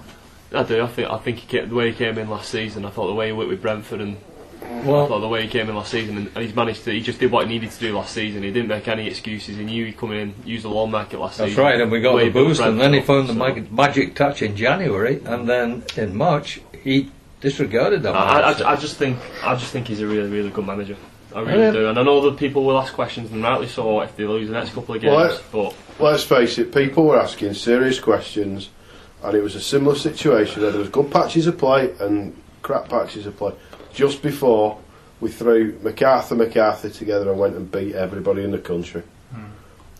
I do. I think. I think he came, the way he came in last season. I thought the way he worked with Brentford and. I Well, thought the way he came in last season, and, and he's managed to. He just did what he needed to do last season. He didn't make any excuses. He knew he'd come in, use the lawn market last that's season. right, and we got the boost, and then he found the mag- magic touch in January, and then in March he disregarded that. I, I. I just think I just think he's a really really good manager. I really do, and I know that people will ask questions, and rightly so, if they lose the next couple of games. Well, but Let's face it, people were asking serious questions, and it was a similar situation. Where there was good patches of play and crap patches of play. Just before we threw MacArthur MacArthur together and went and beat everybody in the country.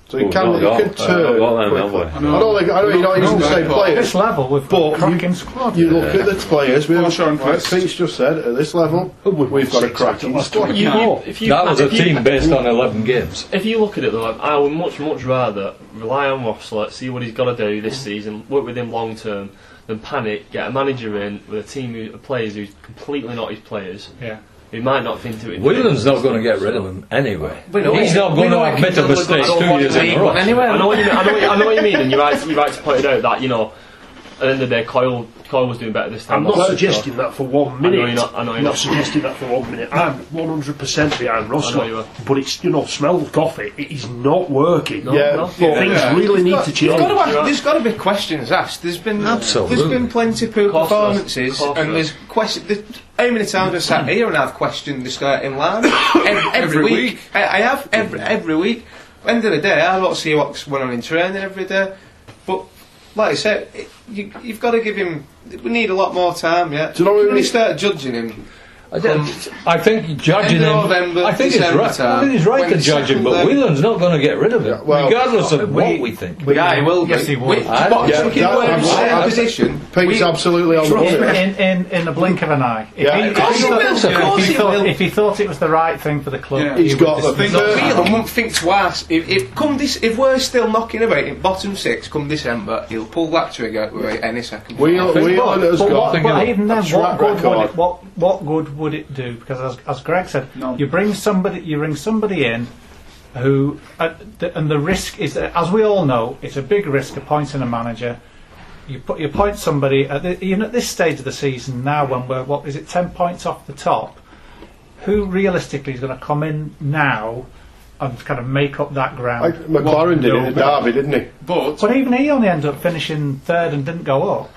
So you Oh, can not you got- can turn not them, quickly. have I don't think I know you're not using the same no, At players. this level, we've got a cracking squad. You look at the players. We Paul have, Shorencliffe. like Pete's just said, at this level, oh, we've got a cracking squad. you, you, if you, that was a team based on 11 games. If you look at it, though, I would much, much rather rely on Rossler, see what he's got to do this season, work with him long term, than panic, get a manager in with a team of players who's completely not his players, Yeah. Who might not think to it. Williams not going to get rid of him anyway. Know He's not going to know it admit a can mistake two years in a row. Anyway, I know what you mean. I know what I know what you mean, and you're right. You're right to point it out that you know, at the end of the day, Coyle, Coyle was doing better this time. I'm not last season. suggesting that for one I minute. know you're not. I know you're I'm not not. suggesting that for one minute. I'm 100% behind I know you are. But it's, you know, smell the coffee. It is not working. Yeah, no. but Things Yeah. really need to change. got, to, there's got to be questions asked. There's been Absolutely. there's been plenty of poor Course there is. performances, Course and there's question. How many times I've sat here and I've questioned the starting line every, every, Every week. week. I, I have every every week. End of the day, I don't see what's going on in training every day. But like I said, it, you, you've got to give him. We need a lot more time. Yeah. Do you know what when you start judging him? I, don't- I think judging him. November, I think December it's right. I think it's right to judge him, but leg- Whelan's not going to get rid of him, Yeah, well, regardless of we- what we think. yeah, he will. Yes, he will. We, yeah, if you that- were in the I'm- same I'm- position, Pete's absolutely on the In, in, in, in the blink of an eye. If, Yeah, he, of if, course he he thought, will, of if course he he thought- will. if he thought it was the right thing for the club, Yeah. he He's would got the dismiss thing it. Whelan won't think twice. If, if come this, if we're still knocking about in bottom six come December, he'll pull that trigger with any second. Whelan, has got but even then, what track good, would record. it, what, what good would it do? Because as, as Greg said, No. you bring somebody, you bring somebody in who, uh, th- and the risk is, that, as we all know, it's a big risk appointing a manager. You put you appoint somebody at the, even at this stage of the season now, when we're what is it, ten points off the top. Who realistically is going to come in now and kind of make up that ground? Like McClaren did no, it at Derby, didn't he? But But even he only ended up finishing third and didn't go up.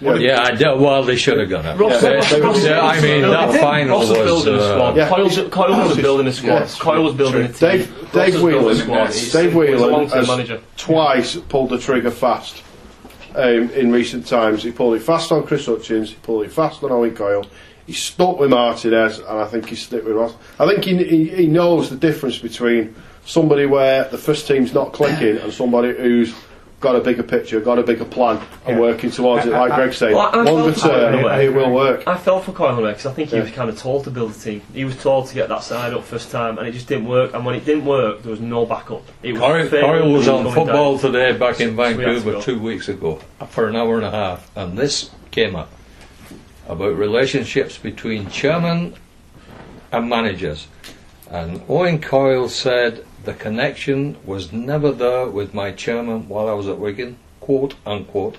Yeah, I do, well, they should have gone up. Ross, Yeah, Ross, they- Ross, Yeah, I mean, that final Ross was was. building a uh, squad. Yeah. Coyle, Coyle was building a squad. Yes. Coyle was building a team. Dave, Ross Dave was building Whelan, squad. Dave he's Whelan has twice pulled the trigger fast um, in recent times. He pulled it fast on Chris Hutchings, he pulled it fast on Owen Coyle. He stuck with Martinez, and I think he stuck with Ross. I think he, he, he knows the difference between somebody where the first team's not clicking and somebody who's got a bigger picture, got a bigger plan, and Yeah. working towards it. Like Greg said, Well, I longer term, I- it will work. I fell for Coyle because I think he Yeah. was kind of told to build a team. He was told to get that side up first time, and it just didn't work. And when it didn't work, there was no backup. It was Coyle, failing, was on football down. today back in So we Vancouver two weeks ago for an hour and a half, and this came up about relationships between chairman and managers. And Owen Coyle said the connection was never there with my chairman while I was at Wigan, quote unquote.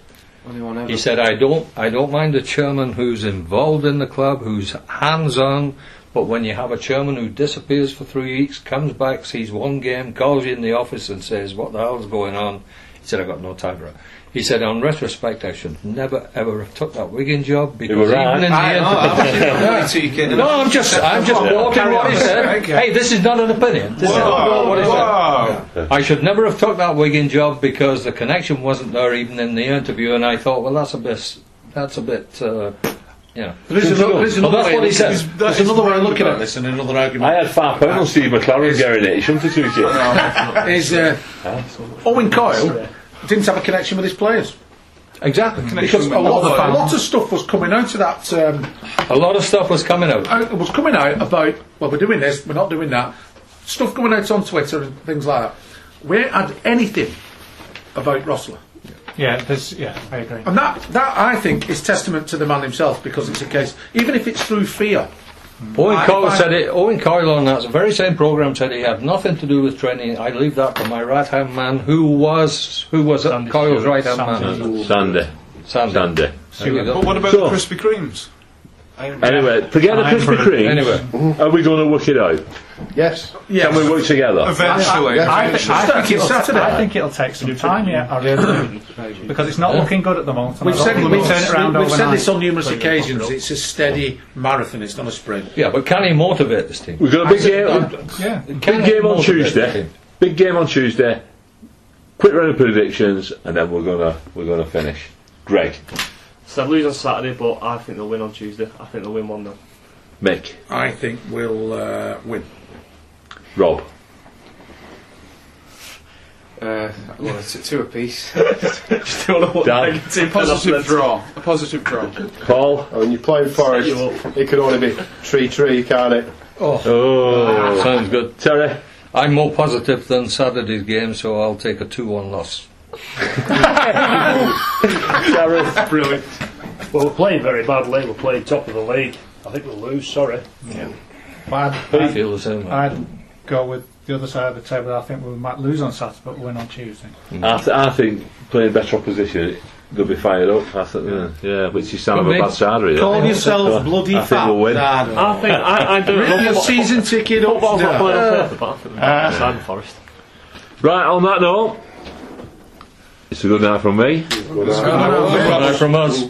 He said, "I don't, I don't mind a chairman who's involved in the club, who's hands-on, but when you have a chairman who disappears for three weeks, comes back, sees one game, calls you in the office and says, "What the hell's going on?" He said, "I've got no time for it." He said, "On retrospect, I should never ever have took that Wigan job because were even right. in the I end." I'm only two kidding. No, I'm just, I'm just quoting what he said. Hey, this is not an opinion. This is not what he said. Wow. I should never have took that Wigan job because the connection wasn't there even in the interview, and I thought, well, that's a bit, that's a bit, uh, you know. There is another, there is Well, that's way what he of said. looking- There's another way of looking at this and another argument. I had five pounds on Steve McClaren getting it. He shouldn't have took it. is uh, Owen Coyle didn't have a connection with his players Exactly. because a lot, of, a lot of stuff was coming out of that. Um, A lot of stuff was coming out. out- was coming out about well, we're doing this, we're not doing that. Stuff coming out on Twitter and things like that. We had anything about Rossler, Yeah, there's, yeah, I agree. and that that I think is testament to the man himself because it's a case, even if it's through fear. Owen Coyle said it. Owen Coyle on that very same program said he had nothing to do with training. I leave that to my right hand man, who was who was Sandy Coyle's right hand man. Sandy. Sandy. Sandy. There you go. But what about So- the Krispy Kremes? Anyway, forget the I'm for Krispy it. Kreme. Anyway, Are we going to work it out? Yes. Can we work together? Eventually. Yeah. I, eventually. I, think it'll, Saturday. I think it'll take some time, yeah, I really do. Because it's not looking good at the moment. We've said, we've, we'll turn it around we've said this on numerous occasions. It's a steady marathon. It's not a sprint. yeah, but can he motivate this team? We've got a big game. Yeah. Big game on Tuesday. Big game on Tuesday. Quick round of predictions, and then we're gonna we're gonna finish. Greg, So they lose on Saturday, but I think they'll win on Tuesday. I think they'll win 1 0. Mick, I think we'll uh, win. Rob, Uh, well, it's a two apiece. Just don't Dan. negative A positive draw. A positive draw. Paul. And when you're playing Forest, you it could only be tree tree, can't it? Oh, Sounds good. Terry. I'm more positive than Saturday's game, so I'll take a 2 1 loss. Gareth. Brilliant. Well, we're playing very badly. We're playing top of the league. I think we'll lose. Sorry. But I'd, I I'd, feel the same way. I'd go with the other side of the table. I think we might lose on Saturday, but win on Tuesday. Mm. I, th- I think playing better opposition, they'll be fired up. I think, yeah, yeah, which is sound of a Could be. bad side, really. Call I yourself bloody think fat. we'll win. Nah, no. I think I, I do. Your season ticket up. Football's not playing on paper, but I think they'll uh, sign Forest. Right, on that note, it's a good night from me. It's a good night from us.